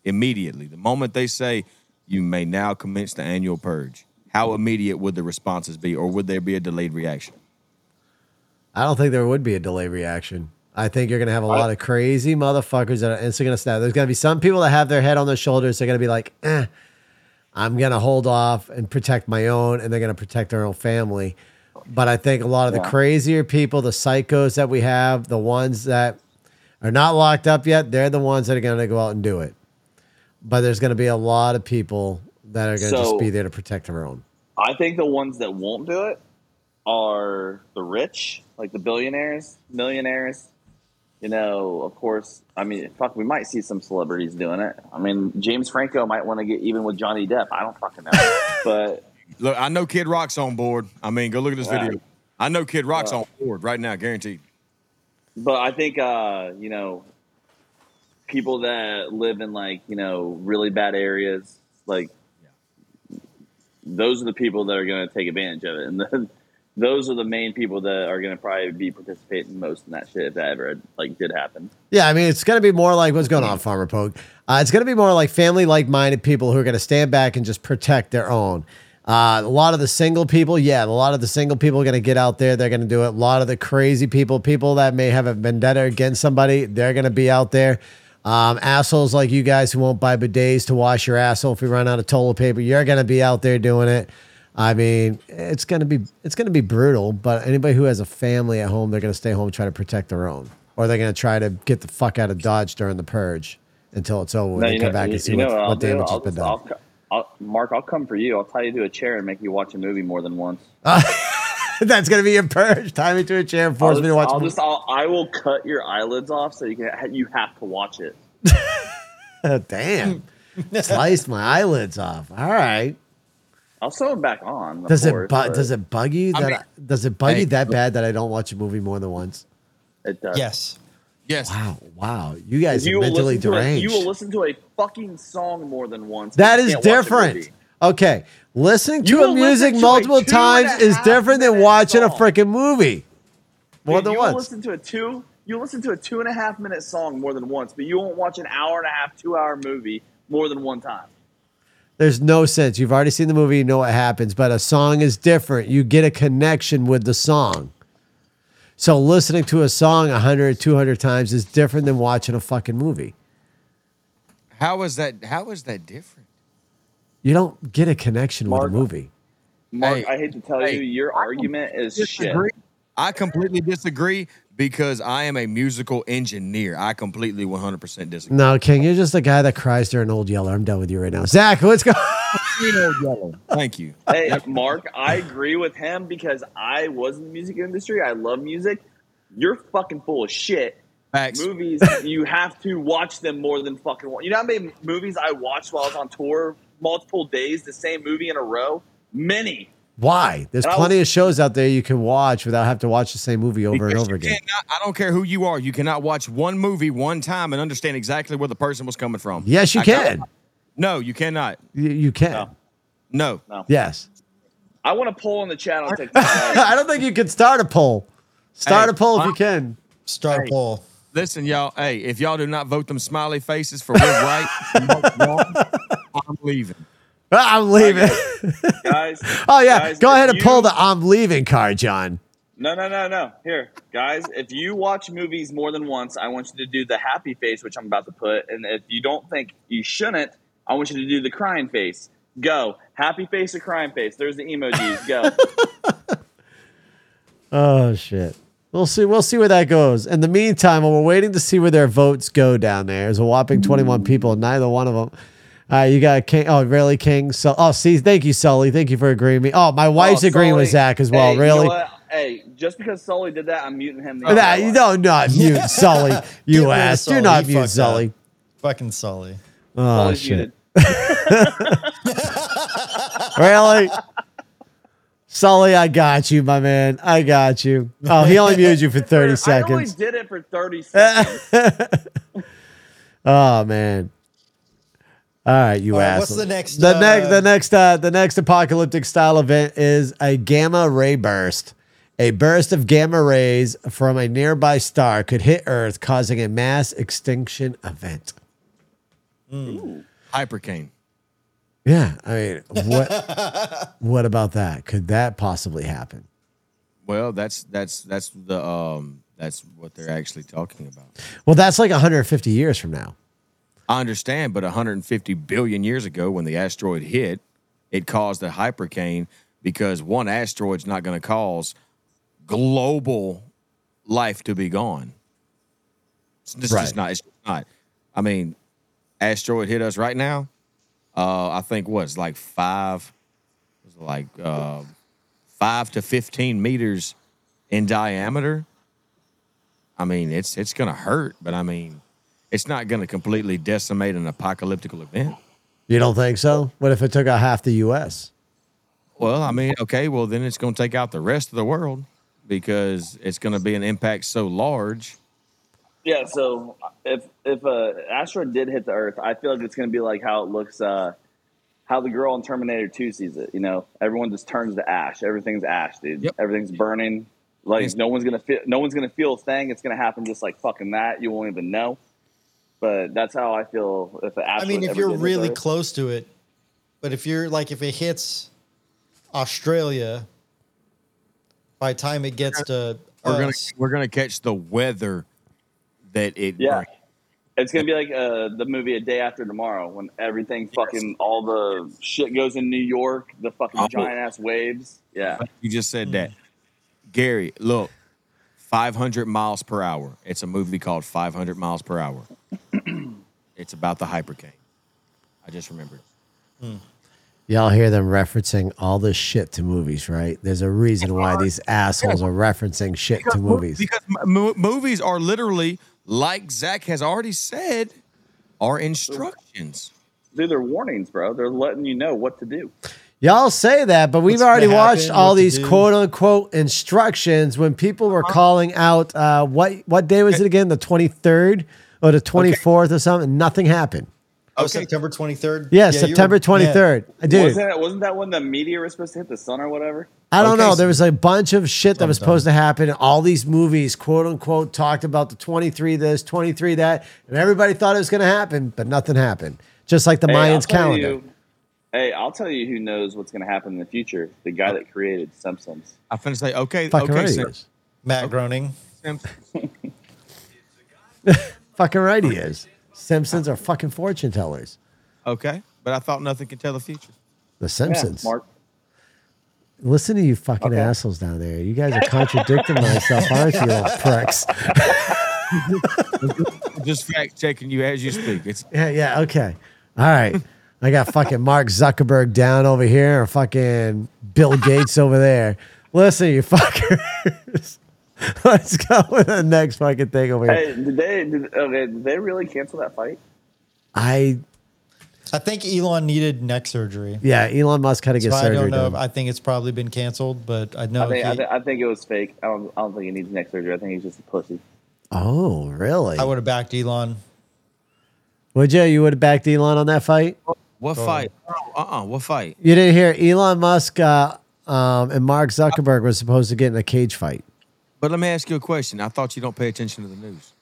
immediately? The moment they say you may now commence the annual purge, how immediate would the responses be, or would there be a delayed reaction? I don't think there would be a delayed reaction. I think you're gonna have a lot of crazy motherfuckers that are instantly gonna snap. There's gonna be some people that have their head on their shoulders. They're gonna be like, eh, I'm gonna hold off and protect my own, and they're gonna protect their own family. But I think a lot of the Yeah. crazier people, the psychos that we have, the ones that are not locked up yet, they're the ones that are gonna go out and do it. But there's gonna be a lot of people that are gonna just be there to protect their own. I think the ones that won't do it are the rich, like the billionaires, millionaires. You know, of course. I mean, fuck, we might see some celebrities doing it. I mean, James Franco might want to get even with Johnny Depp. I don't fucking know, but Look, I know Kid Rock's on board. I mean, go look at this Yeah. video. I know Kid Rock's Yeah. on board right now, guaranteed. but I think uh, you know, people that live in like you know really bad areas, like those are the people that are going to take advantage of it, and those are the main people that are going to probably be participating most in that shit if that ever like did happen. Yeah, I mean, it's going to be more like what's going on, Farmer Poke. Uh, it's going to be more like family like minded people who are going to stand back and just protect their own. Uh, a lot of the single people, yeah, a lot of the single people are going to get out there. They're going to do it. A lot of the crazy people, people that may have a vendetta against somebody, they're going to be out there. Um, assholes like you guys who won't buy bidets to wash your asshole if you run out of toilet paper, you're gonna be out there doing it. I mean, it's gonna be it's gonna be brutal. But anybody who has a family at home, they're gonna stay home and try to protect their own, or they're gonna try to get the fuck out of Dodge during the purge until it's over. No, and you come know, back you, and see what, what, I'll what do? damage I'll has been just- I'll, done. I'll, Mark, I'll come for you. I'll tie you to a chair and make you watch a movie more than once. That's gonna be your purge. Tie me to a chair and force I'll me to watch. a I'll just I'll, I will cut your eyelids off so you can you have to watch it. Damn, sliced my eyelids off. All right. I'll sew them back on. of Does it bu- but does it bug you that mean- I- does it bug Hey, you that bad that I don't watch a movie more than once? It does. Yes. Yes. Wow, wow, you guys You are will mentally listen to a, deranged. you will listen to a fucking song more than once. that You is can't watch a different. Movie. Okay, listening to a music to multiple two times is different than minute watching a freaking movie more Dude, than you will once. listen to a two. You listen to a two and a half minute song more than once, but you won't watch an hour and a half, two hour movie more than one time. There's no sense. You've already seen the movie, you know what happens, but a song is different. You get a connection with the song. So listening to a song 100, 200 times is different than watching a fucking movie. How is that? How is that different? You don't get a connection Mark, with a movie. Mark, Hey, I hate to tell hey, you, your argument is shit. I completely disagree because I am a musical engineer. I completely 100% disagree. No, King, you're just a guy that cries during Old Yeller. I'm done with you right now. Zach, let's go. Thank you. Hey, Mark, I agree with him because I was in the music industry. I love music. You're fucking full of shit. Facts. Movies, you have to watch them more than fucking one. You know how many movies I watched while I was on tour, multiple days, the same movie in a row? Many. Why? There's And plenty was- of shows out there you can watch without having to watch the same movie over and over again. cannot- I don't care who you are. You cannot watch one movie one time and understand exactly where the person was coming from. Yes, you I can't- No, you cannot. You, you can. No. No. No. Yes. I want to poll on the chat on TikTok. I don't think you can start a poll. Start Hey, a poll if I- you can. Start Hey. poll. Listen, y'all. Hey, if y'all do not vote them smiley faces for we're right, and what's wrong, I'm leaving. Ah, I'm leaving. guys. oh yeah, guys, go ahead and you- pull the "I'm leaving" card, John. No, no, no, no. Here, guys, if you watch movies more than once, I want you to do the happy face, which I'm about to put. And if you don't think you shouldn't, I want you to do the crying face. Go. Happy face or crying face. There's the emojis. Go. Oh shit. We'll see. We'll see where that goes. In the meantime, while we're waiting to see where their votes go down there, there's a whopping 21 people. and Neither one of them. All right, you got King. Oh, really, King? So, oh, see, thank you, Sully. Thank you for agreeing with me. Oh, my wife's Oh, agreeing with Zach as well. Hey, you know really? Hey, just because Sully did that, I'm muting him. the Nah, entire you don't not mute Sully. You Get rid ass. Do Sully. not He mute Sully. up. Fucking Sully. Oh Sully's shit. muted. Really? Sully, I got you, my man. I got you. Oh, he only muted you for 30 I only seconds. did it for 30 seconds. Oh man. All right, you All right, asshole. what's the next, The uh, next the next uh the next apocalyptic style event is a gamma ray burst. A burst of gamma rays from a nearby star could hit Earth, causing a mass extinction event. Hypercane. Yeah, I mean, what what about that? Could that possibly happen? Well, that's that's that's the um that's what they're actually talking about. Well, that's like 150 years from now. I understand, but 150 billion years ago, when the asteroid hit, it caused a hypercane because one asteroid's not going to cause global life to be gone. It's just, Right. just not. It's not. I mean, asteroid hit us right now. Uh, I think what's like five, was like uh, five to 15 meters in diameter. I mean, it's it's gonna hurt, but I mean, it's not gonna completely decimate an apocalyptic event. You don't think so? What if it took out half the U.S.? Well, I mean, okay, well then it's gonna take out the rest of the world because it's gonna be an impact so large. Yeah, so if if a asteroid did hit the Earth, I feel like it's going to be like how it looks, uh, how the girl in Terminator Two sees it. You know, everyone just turns to ash. Everything's ash, dude. Yep. Everything's burning. Like no one's gonna feel, no one's gonna feel a thing. It's gonna happen just like fucking that. You won't even know. But that's how I feel. If an I mean, if you're did hit the really Earth. close to it, but if you're like, if it hits Australia, by the time it gets to We're gonna we're gonna catch the weather that it Yeah. brings. It's gonna be like uh, the movie A Day After Tomorrow when everything fucking all the shit goes in New York, the fucking Oh. giant ass waves. Yeah, You just said that. Gary, look, 500 miles per hour. It's a movie called 500 miles per hour. it's about the hypercane. I just remembered. Hmm. Y'all hear them referencing all this shit to movies, right? There's a reason why these assholes are referencing shit to movies. Because mo- movies are literally, like Zach has already said, are instructions. they're warnings, bro. They're letting you know what to do. Y'all say that, but we've What's already watched happen, all what to these do. quote unquote instructions when people were calling out uh, what what day was it again? The 23rd or the 24th or something? Nothing happened. Oh, Okay. September 23rd? Yeah, you September were- 23rd. Dude, Wasn't that, wasn't that when the meteor was supposed to hit the sun or whatever? I don't Okay, know. so- There was a bunch of shit that was Something. supposed to happen. And all these movies, quote unquote, talked about the 23 this, 23 that. And everybody thought it was going to happen, but nothing happened. Just like the Hey, I'll Mayans tell calendar. you- hey, I'll tell you who knows what's going to happen in the future. The guy that created Simpsons. I finna say, okay, Fucking okay, right he Matt Groening. Simpsons. Fucking right he is. Simpsons are fucking fortune tellers. Okay, but I thought nothing can tell the future. The Simpsons. Yeah, Mark. Listen to you fucking Okay. assholes down there. You guys are contradicting myself, aren't you, little pricks? Just fact checking you as you speak. It's Yeah, yeah, okay. All right. I got fucking Mark Zuckerberg down over here and fucking Bill Gates over there. Listen, you fuckers. Let's go with the next fucking thing over here. Hey, did they did, okay, did they really cancel that fight? I I think Elon needed neck surgery. yeah, Elon Musk had to get So I don't know. done. I think it's probably been canceled, but I know I think, I, he- think, I think it was fake. I don't, I don't think he needs neck surgery. I think he's just a pussy. oh, really? I would have backed Elon. Would you? You would have backed Elon on that fight? What fight? Uh uh what fight? You didn't hear Elon Musk uh, um, and Mark Zuckerberg were supposed to get in a cage fight. But let me ask you a question. I thought you don't pay attention to the news.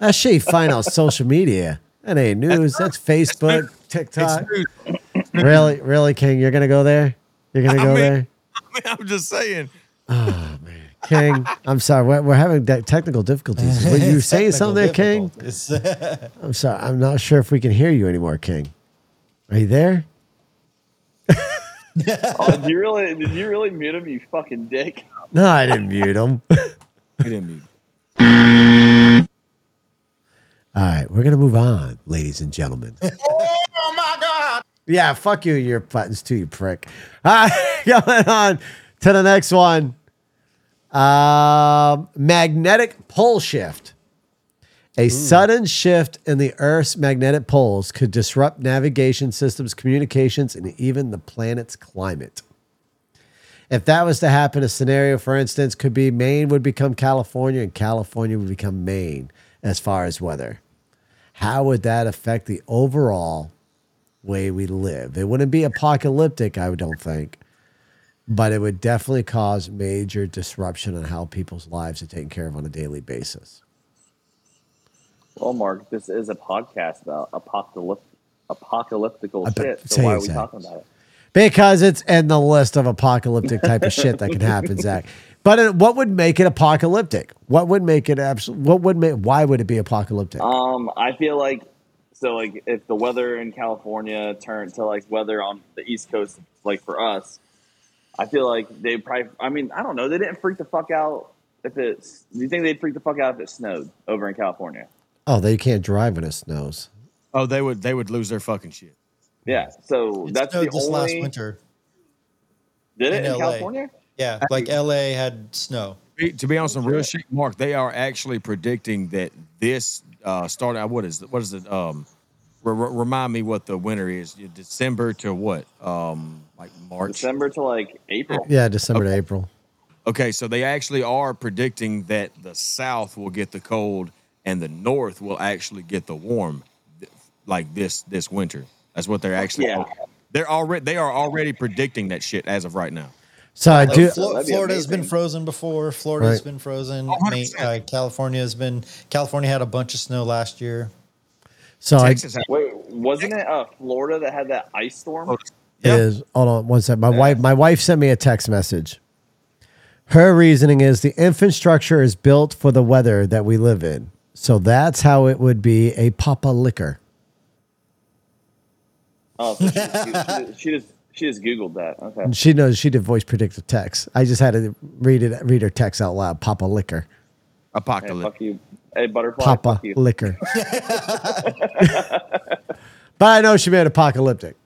That shit you find on social media. That ain't news. That's Facebook, It's TikTok. news. Really, really, King? You're gonna go there? You're gonna I go mean- there, I mean, I'm just saying. King? I'm sorry. We're, we're having de- technical difficulties. Were you It's saying something there, King? difficult. It's- I'm sorry. I'm not sure if we can hear you anymore, King. Are you there? Oh, did you really? Did you really mute him? You fucking dick. No, I didn't mute him. You didn't mute. All right, we're gonna move on, ladies and gentlemen. oh my god! Yeah, fuck you, and your buttons too, you prick. All right, going on to the next one. Um, magnetic pole shift. A sudden shift in the Earth's magnetic poles could disrupt navigation systems, communications, and even the planet's climate. If that was to happen, a scenario, for instance, could be Maine would become California and California would become Maine as far as weather. How would that affect the overall way we live? It wouldn't be apocalyptic, I don't think, but it would definitely cause major disruption on how people's lives are taken care of on a daily basis. Well, Mark, this is a podcast about apocalyptic, apocalyptical bet- shit. So why are we talking about it? Because it's in the list of apocalyptic type of shit that can happen, Zach. But it, what would make it apocalyptic? What would make it absolute? What would make? Why would it be apocalyptic? Um, I feel like so like if the weather in California turned to like weather on the East Coast, like for us, I feel like they probably. I mean, I don't know. They didn't freak the fuck out if it's. Do you think they'd freak the fuck out if it snowed over in California? oh, they can't drive when it snows. Oh, they would they would lose their fucking shit. Yeah. So It that's snowed the this only. last winter. Did it in in, California? Yeah, like LA had snow. Be- To be on some real shit, Mark, they are actually predicting that this uh started. What is what is it? Um, re- re- remind me what the winter is. December to what? Um, like March. December to like April. Yeah, December to April. Okay, so they actually are predicting that the South will get the cold and the North will actually get the warm, like this this winter. That's what they're actually. Yeah. They're already they are already predicting that shit as of right now. So I do. Flo- Florida's been frozen before. Florida's Right. been frozen. Maine, uh, California has been. California had a bunch of snow last year. So I Texas has- Wait, wasn't it uh, Florida that had that ice storm? Yeah. is hold on one second. My wife, my wife sent me a text message. Her reasoning is the infrastructure is built for the weather that we live in. So that's how it would be a Papa liquor. Oh, so she, she, she just she just googled that. Okay. She knows she did voice predictive text. I just had to read it, read her text out loud. Papa liquor. Hey, Apocalypse. fuck you. Hey, butterfly. Papa liquor. but I know she made apocalyptic.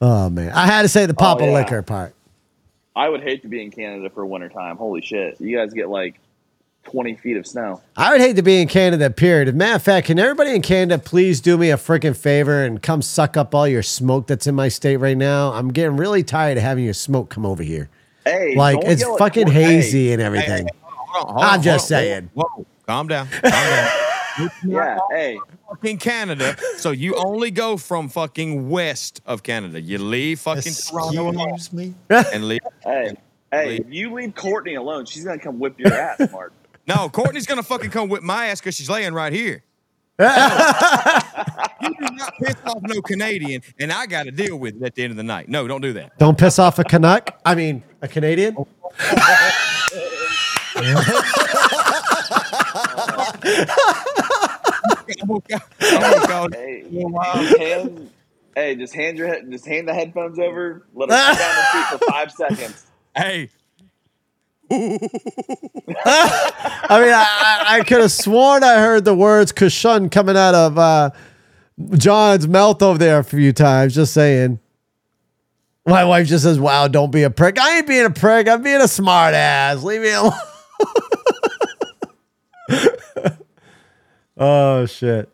Oh man, I had to say the oh, Papa yeah. liquor part. I would hate to be in Canada for winter time. Holy shit! You guys get like twenty feet of snow. I would hate to be in Canada. Period. As a matter of fact, can everybody in Canada please do me a freaking favor and come suck up all your smoke that's in my state right now? I'm getting really tired of having your smoke come over here. Hey, Like it's fucking hazy and Hey, everything. hey, hold on, hold I'm on, just hold on. saying. Whoa, whoa, calm down. Calm down. Yeah. Hey. fucking Canada, so you only go from fucking west of Canada. You leave fucking Toronto alone Excuse me. and leave. Hey. Hey. If you leave Courtney alone, she's gonna come whip your ass, Mark. No, Courtney's gonna fucking come whip my ass because she's laying right here. you do not piss off no Canadian, and I got to deal with it at the end of the night. No, don't do that. Don't piss off a Canuck. I mean, a Canadian. Hey. Just hand. Hey, just hand your head. Just hand the headphones over. Let her sit down the seat for five seconds. Hey, I mean, I, I, I could have sworn I heard the words "kushun" coming out of uh, John's mouth over there a few times. Just saying. My wife just says, "Wow, don't be a prick." I ain't being a prick. I'm being a smart ass. Leave me alone. Oh shit.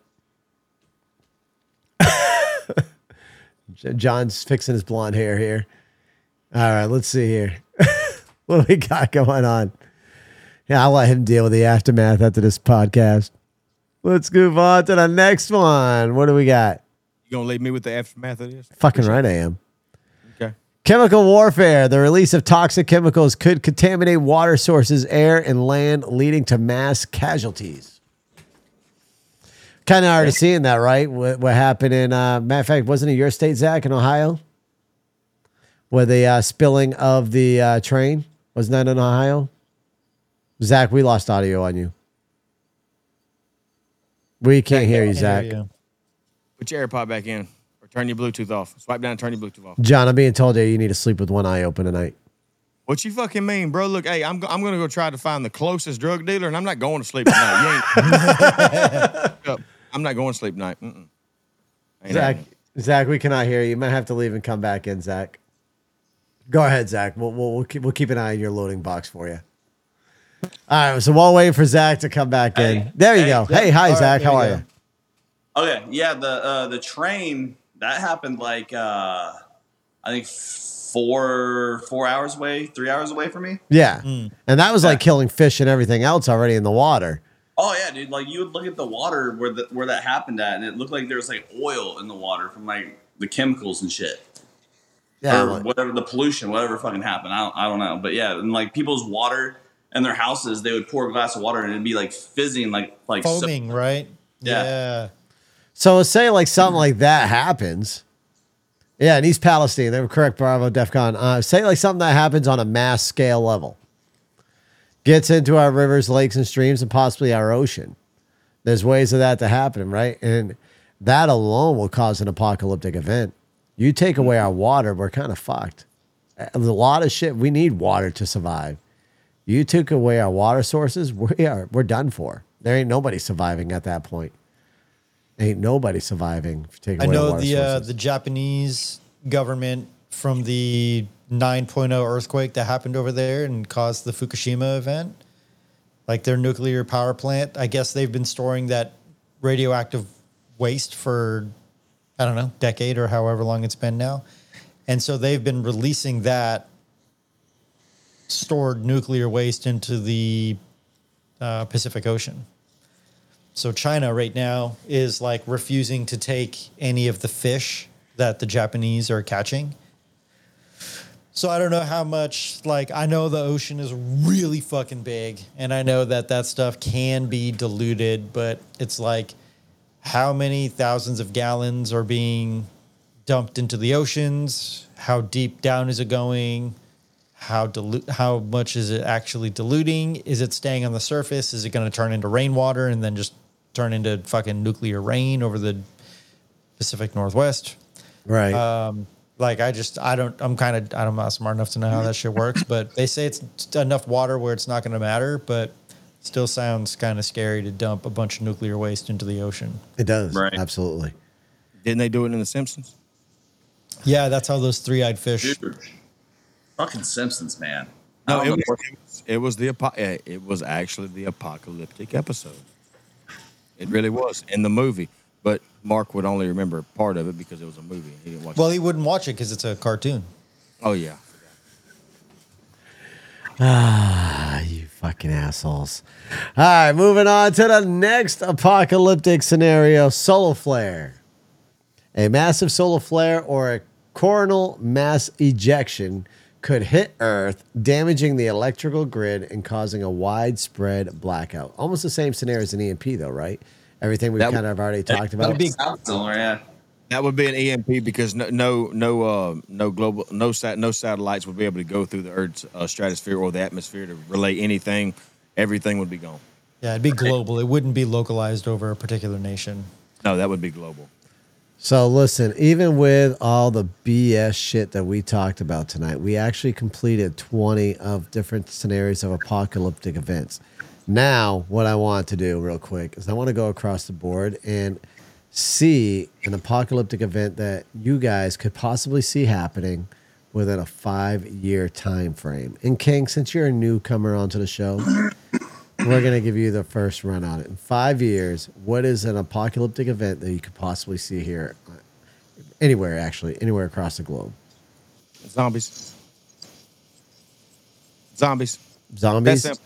John's fixing his blonde hair here. All right, let's see here. what do we got going on? Yeah, I'll let him deal with the aftermath after this podcast. Let's move on to the next one. What do we got? you gonna leave me with the aftermath of this? Fucking right, I am. Okay. Chemical warfare. The release of toxic chemicals could contaminate water sources, air, and land, leading to mass casualties. Kind of already seeing that, right? What, what happened in, uh, matter of fact, wasn't it your state, Zach, in Ohio? Where the uh, spilling of the uh, train? Wasn't that in Ohio? Zach, we lost audio on you. We can't hear you, Zach. Put your AirPod back in, or turn your Bluetooth off. Swipe down and turn your Bluetooth off. John, I'm being told that you need to sleep with one eye open tonight. What you fucking mean, bro? Look, hey, I'm go- I'm gonna go try to find the closest drug dealer, and I'm not going to sleep tonight. You ain't. I'm not going to sleep tonight. Mm-mm. Ain't Zach, happening. Zach, we cannot hear you. You might have to leave and come back in, Zach. Go ahead, Zach. We'll we'll we'll keep, we'll keep an eye on your loading box for you. All right, so while waiting for Zach to come back in, Hey, there you hey, go. Hey, hi, All right, Zach. there How you are go. you? Okay, yeah, the uh, the train that happened like uh, I think four four hours away, three hours away from me. Yeah, Hmm. and that was like killing fish and everything else already in the water. Oh yeah, dude! Like you would look at the water where the, where that happened at, and it looked like there was like oil in the water from like the chemicals and shit, Yeah, or like- whatever the pollution, whatever fucking happened. I don't, I don't know, but yeah, and like people's water and their houses, they would pour a glass of water and it'd be like fizzing, like like so- Foaming, right? Yeah. yeah. So say like something like that happens. Yeah, in East Palestine, they were correct, Bravo, DEFCON. Uh, say like something that happens on a mass scale level, gets into our rivers, lakes, and streams, and possibly our ocean. There's ways of that to happen, right? And that alone will cause an apocalyptic event. You take away our water, we're kind of fucked. A lot of shit. We need water to survive. You took away our water sources, we are we're done for. There ain't nobody surviving at that point. Ain't nobody surviving. If you take I away know the uh, the Japanese government from the 9.0 earthquake that happened over there and caused the Fukushima event. Like their nuclear power plant, I guess they've been storing that radioactive waste for I don't know, decade or however long it's been now. And so they've been releasing that stored nuclear waste into the uh, Pacific Ocean. So China right now is like refusing to take any of the fish that the Japanese are catching. So I don't know how much like I know the ocean is really fucking big and I know that that stuff can be diluted, but it's like how many thousands of gallons are being dumped into the oceans? How deep down is it going? how dilute how much is it actually diluting? Is it staying on the surface? Is it going to turn into rainwater and then just turn into fucking nuclear rain over the Pacific Northwest? Right. Um, like I just I don't I'm kind of I'm not smart enough to know how that shit works, but they say it's enough water where it's not going to matter, but still sounds kind of scary to dump a bunch of nuclear waste into the ocean. it does. Right. Absolutely. Didn't they do it in The Simpsons? Yeah, that's how those three-eyed fish. Dude, fucking Simpsons, man. No, it was, it was it was the apo- eh, it was actually the apocalyptic episode. It really was in the movie, but Mark would only remember part of it because it was a movie. He didn't watch. Well, it. he wouldn't watch it because it's a cartoon. Oh yeah, Ah, you fucking assholes. All right, moving on to the next apocalyptic scenario solar flare. A massive solar flare or a coronal mass ejection could hit Earth, damaging the electrical grid and causing a widespread blackout. Almost the same scenario as an EMP, though, right? Everything we've That- kind of already talked that'd about. be- Sounds similar, yeah. that would be an EMP because no no no uh, no global no sat no satellites would be able to go through the Earth's uh, stratosphere or the atmosphere to relay anything. Everything would be gone. Yeah, it'd be global. It wouldn't be localized over a particular nation. No, that would be global. So listen, even with all the BS shit that we talked about tonight, we actually completed 20 of different scenarios of apocalyptic events. Now, what I want to do real quick is I want to go across the board and see an apocalyptic event that you guys could possibly see happening within a 5-year time frame. And King, since you're a newcomer onto the show, we're going to give you the first run on it. In five years, what is an apocalyptic event that you could possibly see here? Uh, anywhere, actually, anywhere across the globe. Zombies. Zombies. Zombies? simple.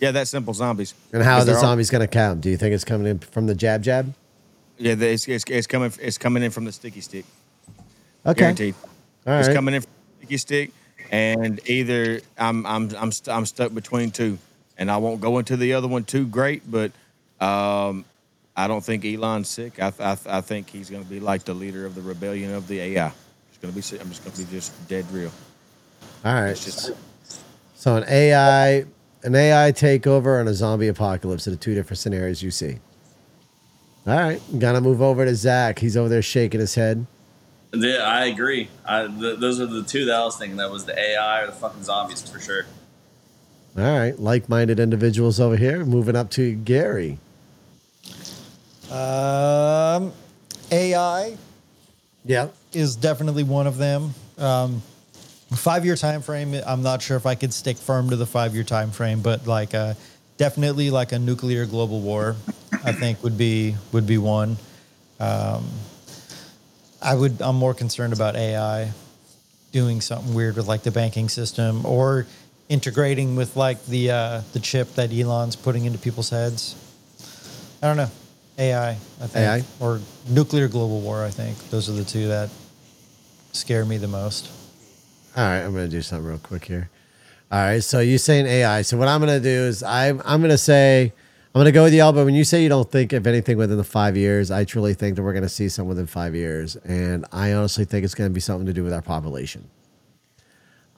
Yeah, that's simple. Zombies. And how are the all- zombies going to come? Do you think it's coming in from the jab jab? Yeah, it's, it's, it's coming. It's coming in from the sticky stick. Okay. Guaranteed. All It's right. coming in from the sticky stick, and either I'm I'm I'm st- I'm stuck between two, and I won't go into the other one too great, but um, I don't think Elon's sick. I I, I think he's going to be like the leader of the rebellion of the AI. It's going to be. sick. I'm just going to be just dead real. All right. Just So an AI, an AI takeover and a zombie apocalypse are the two different scenarios you see. All right. Gonna move over to Zach. He's over there shaking his head. Yeah, I agree. I, th- those are the two that I was thinking. That was the AI or the fucking zombies for sure. All right. Like minded individuals over here. Moving up to Gary. Um, AI Yeah. is definitely one of them. Um, five year time frame. I'm not sure if I could stick firm to the five year time frame, but like uh, definitely like a nuclear global war. I think would be would be one. Um, I would. I'm more concerned about AI doing something weird with like the banking system or integrating with like the uh, the chip that Elon's putting into people's heads. I don't know. AI, I think, AI? or nuclear global war. I think those are the two that scare me the most. All right, I'm gonna do something real quick here. All right, so you saying AI. So what I'm gonna do is I'm I'm gonna say I'm gonna go with y'all. But when you say you don't think of anything within the five years, I truly think that we're gonna see something within five years, and I honestly think it's gonna be something to do with our population.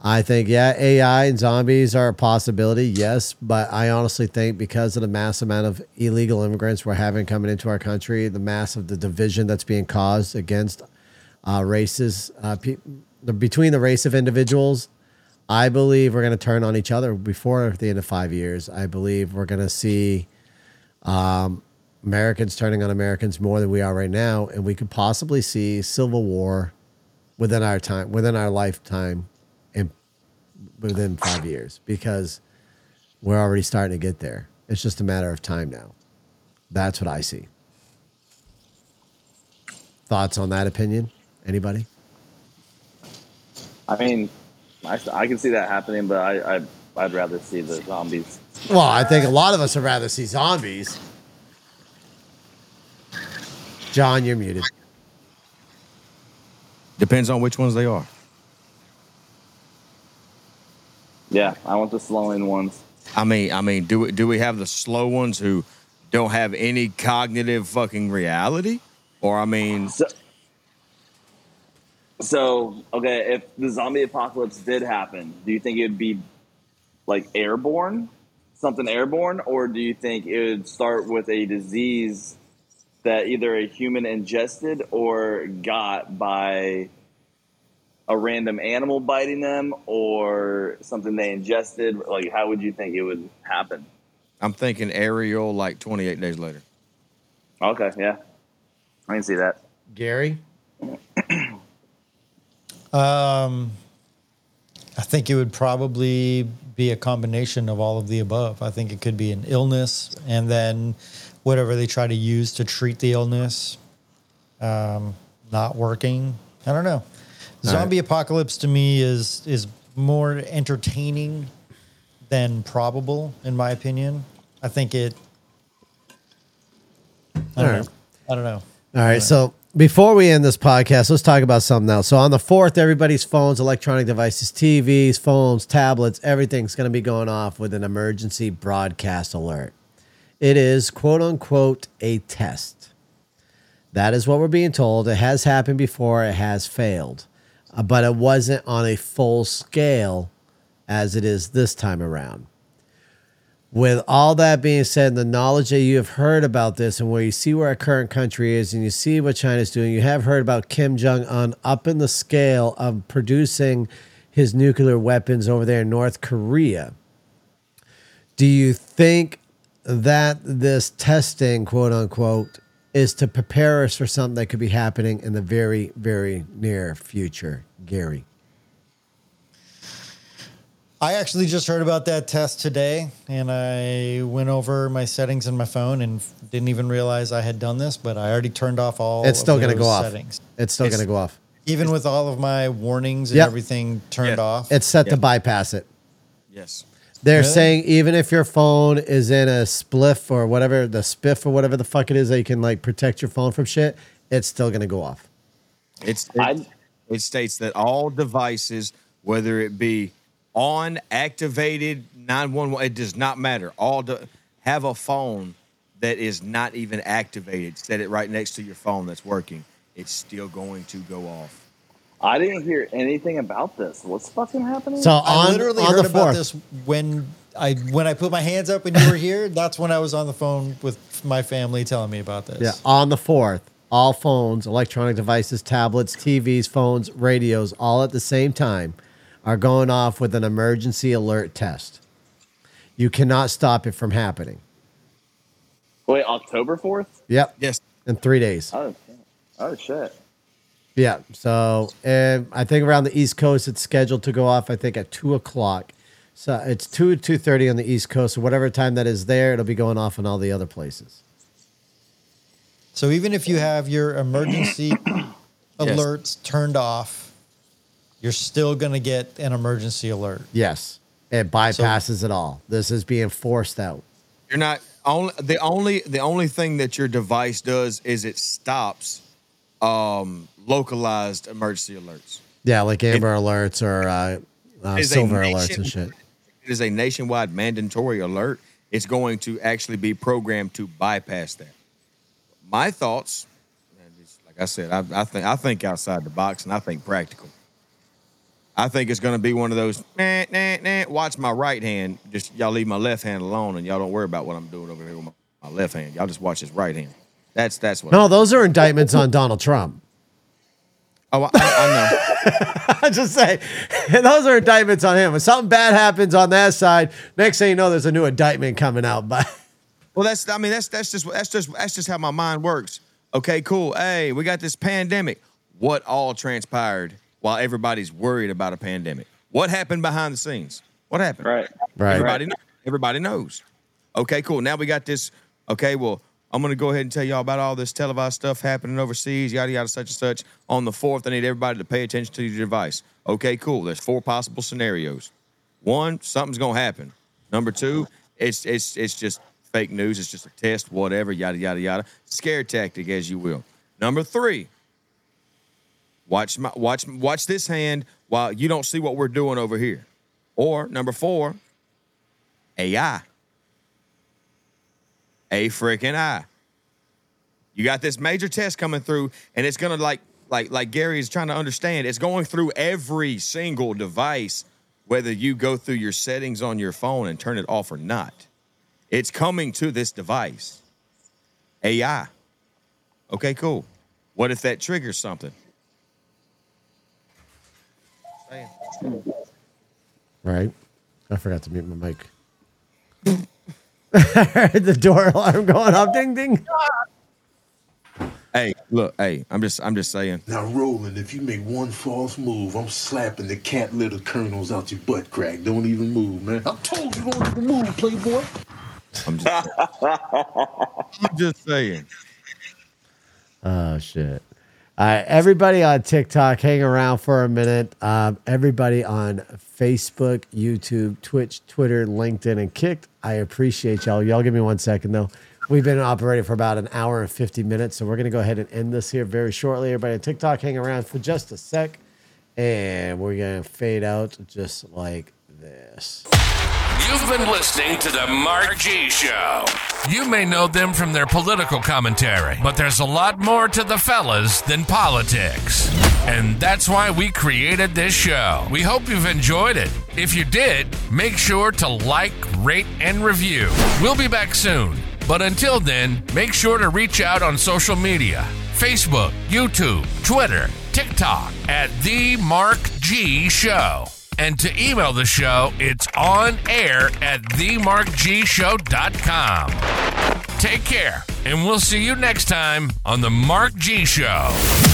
I think yeah, AI and zombies are a possibility, yes, but I honestly think because of the mass amount of illegal immigrants we're having coming into our country, the mass of the division that's being caused against uh, races, uh, pe- between the race of individuals, I believe we're going to turn on each other before the end of five years. I believe we're going to see um, Americans turning on Americans more than we are right now, and we could possibly see civil war within our time, within our lifetime, within five years because we're already starting to get there. It's just a matter of time now. That's what I see. Thoughts on that opinion? Anybody? I mean, I, I can see that happening, but I, I I'd rather see the zombies. Well, I think a lot of us would rather see zombies. John, you're muted. depends on which ones they are. Yeah, I want the slow in ones. I mean, I mean, do we do we have the slow ones who don't have any cognitive fucking reality, or I mean, So, So, okay, if the zombie apocalypse did happen, do you think it would be like airborne, something airborne, or do you think it would start with a disease that either a human ingested or got by a random animal biting them or something they ingested? Like, how would you think it would happen? I'm thinking aerial like 28 days later. Okay, yeah, I can see that. Gary? Um, I think it would probably be a combination of all of the above. I think it could be an illness, and then whatever they try to use to treat the illness, um, not working. I don't know. Zombie apocalypse to me is is more entertaining than probable, in my opinion. I think it. I don't All right. know. I don't know. All right. So before we end this podcast, let's talk about something else. So on the fourth, everybody's phones, electronic devices, TVs, phones, tablets, everything's going to be going off with an emergency broadcast alert. It is quote unquote a test. That is what we're being told. It has happened before. It has failed, Uh, but it wasn't on a full scale as it is this time around with all that being said, the knowledge that you have heard about this, and where you see where our current country is, and you see what China's doing, you have heard about Kim Jong Un up in the scale of producing his nuclear weapons over there in North Korea. Do you think that this testing, quote unquote, is to prepare us for something that could be happening in the very, very near future, Gary? I actually just heard about that test today, and I went over my settings in my phone and didn't even realize I had done this. But I already turned off all. It's still of going to those go off. Settings, It's still It's- going to go off. even with all of my warnings and Yep. everything turned Yeah. off. It's set to bypass it. Yes. They're Really? saying even if your phone is in a spliff or whatever, the spiff or whatever the fuck it is that you can like protect your phone from shit, it's still gonna go off. It's it states that all devices, whether it be on, activated, 911, it does not matter. All de- have a phone that is not even activated. Set it right next to your phone that's working. It's still going to go off. I didn't hear anything about this. What's fucking happening? So I on, literally on heard about fourth, this when I when I put my hands up and you were here. That's when I was on the phone with my family telling me about this. yeah, on the fourth, all phones, electronic devices, tablets, TVs, phones, radios, all at the same time, are going off with an emergency alert test. You cannot stop it from happening. Wait, October fourth? Yep, Yes. in three days. Oh, oh shit! Yeah. So, and I think around the East Coast, it's scheduled to go off. I think at two o'clock. So it's two two thirty on the East Coast. So whatever time that is there, it'll be going off in all the other places. So even if you have your emergency alerts turned off, you're still going to get an emergency alert. Yes, it bypasses it all. This is being forced out. You're not only the only the only thing that your device does is it stops um, localized emergency alerts. Yeah, like Amber Alerts or uh, uh, Silver Alerts and shit. It is a nationwide mandatory alert. It's going to actually be programmed to bypass that. My thoughts, like I said, I, I think I think outside the box and I think practical. I think it's going to be one of those. Nah, nah, nah, watch my right hand. Just y'all leave my left hand alone, and y'all don't worry about what I'm doing over here with my, my left hand. Y'all just watch his right hand. That's that's what. No, those are indictments on Donald Trump. Oh, I, I, I know. I just say those are indictments on him. When something bad happens on that side, next thing you know, there's a new indictment coming out. But Well, that's I mean that's that's just that's just that's just how my mind works. Okay, cool. Hey, we got this pandemic. What all transpired while everybody's worried about a pandemic? What happened behind the scenes? What happened? Right. Right. Everybody knows. Everybody knows. Okay, cool. Now we got this. Okay, well, I'm gonna go ahead and tell y'all about all this televised stuff happening overseas, yada yada, such and such. On the fourth, I need everybody to pay attention to your device. Okay, cool. There's four possible scenarios. One, something's gonna happen. Number two, it's it's it's just fake news. It's just a test, whatever, yada yada yada. Scare tactic, as you will. Number three, watch my watch watch this hand while you don't see what we're doing over here. Or number four, AI. A freaking I. You got this major test coming through, and it's gonna like like like Gary is trying to understand. It's going through every single device, whether you go through your settings on your phone and turn it off or not. It's coming to this device. AI. Okay, cool. What if that triggers something? Right. I forgot to mute my mic. I heard the door alarm going off. Ding ding. Hey, look, hey, I'm just I'm just saying. Now, Roland, if you make one false move, I'm slapping the cat litter kernels out your butt crack. Don't even move, man. I told you don't even move, playboy. I'm just I'm just saying. Oh shit. All right, everybody on TikTok, hang around for a minute. Um, everybody on Facebook, YouTube, Twitch, Twitter, LinkedIn, and Kicked. I appreciate y'all. Y'all give me one second though. We've been operating for about an hour and 50 minutes, so we're gonna go ahead and end this here very shortly. Everybody on TikTok, hang around for just a sec, and we're gonna fade out just like this. You've been listening to the Mark G Show. You may know them from their political commentary, but there's a lot more to the fellas than politics. And that's why we created this show. We hope you've enjoyed it. If you did, make sure to like, rate, and review. We'll be back soon. But until then, make sure to reach out on social media Facebook, YouTube, Twitter, TikTok at The Mark G Show. And to email the show, it's on air at themarkgshow.com. Take care, and we'll see you next time on The Mark G Show.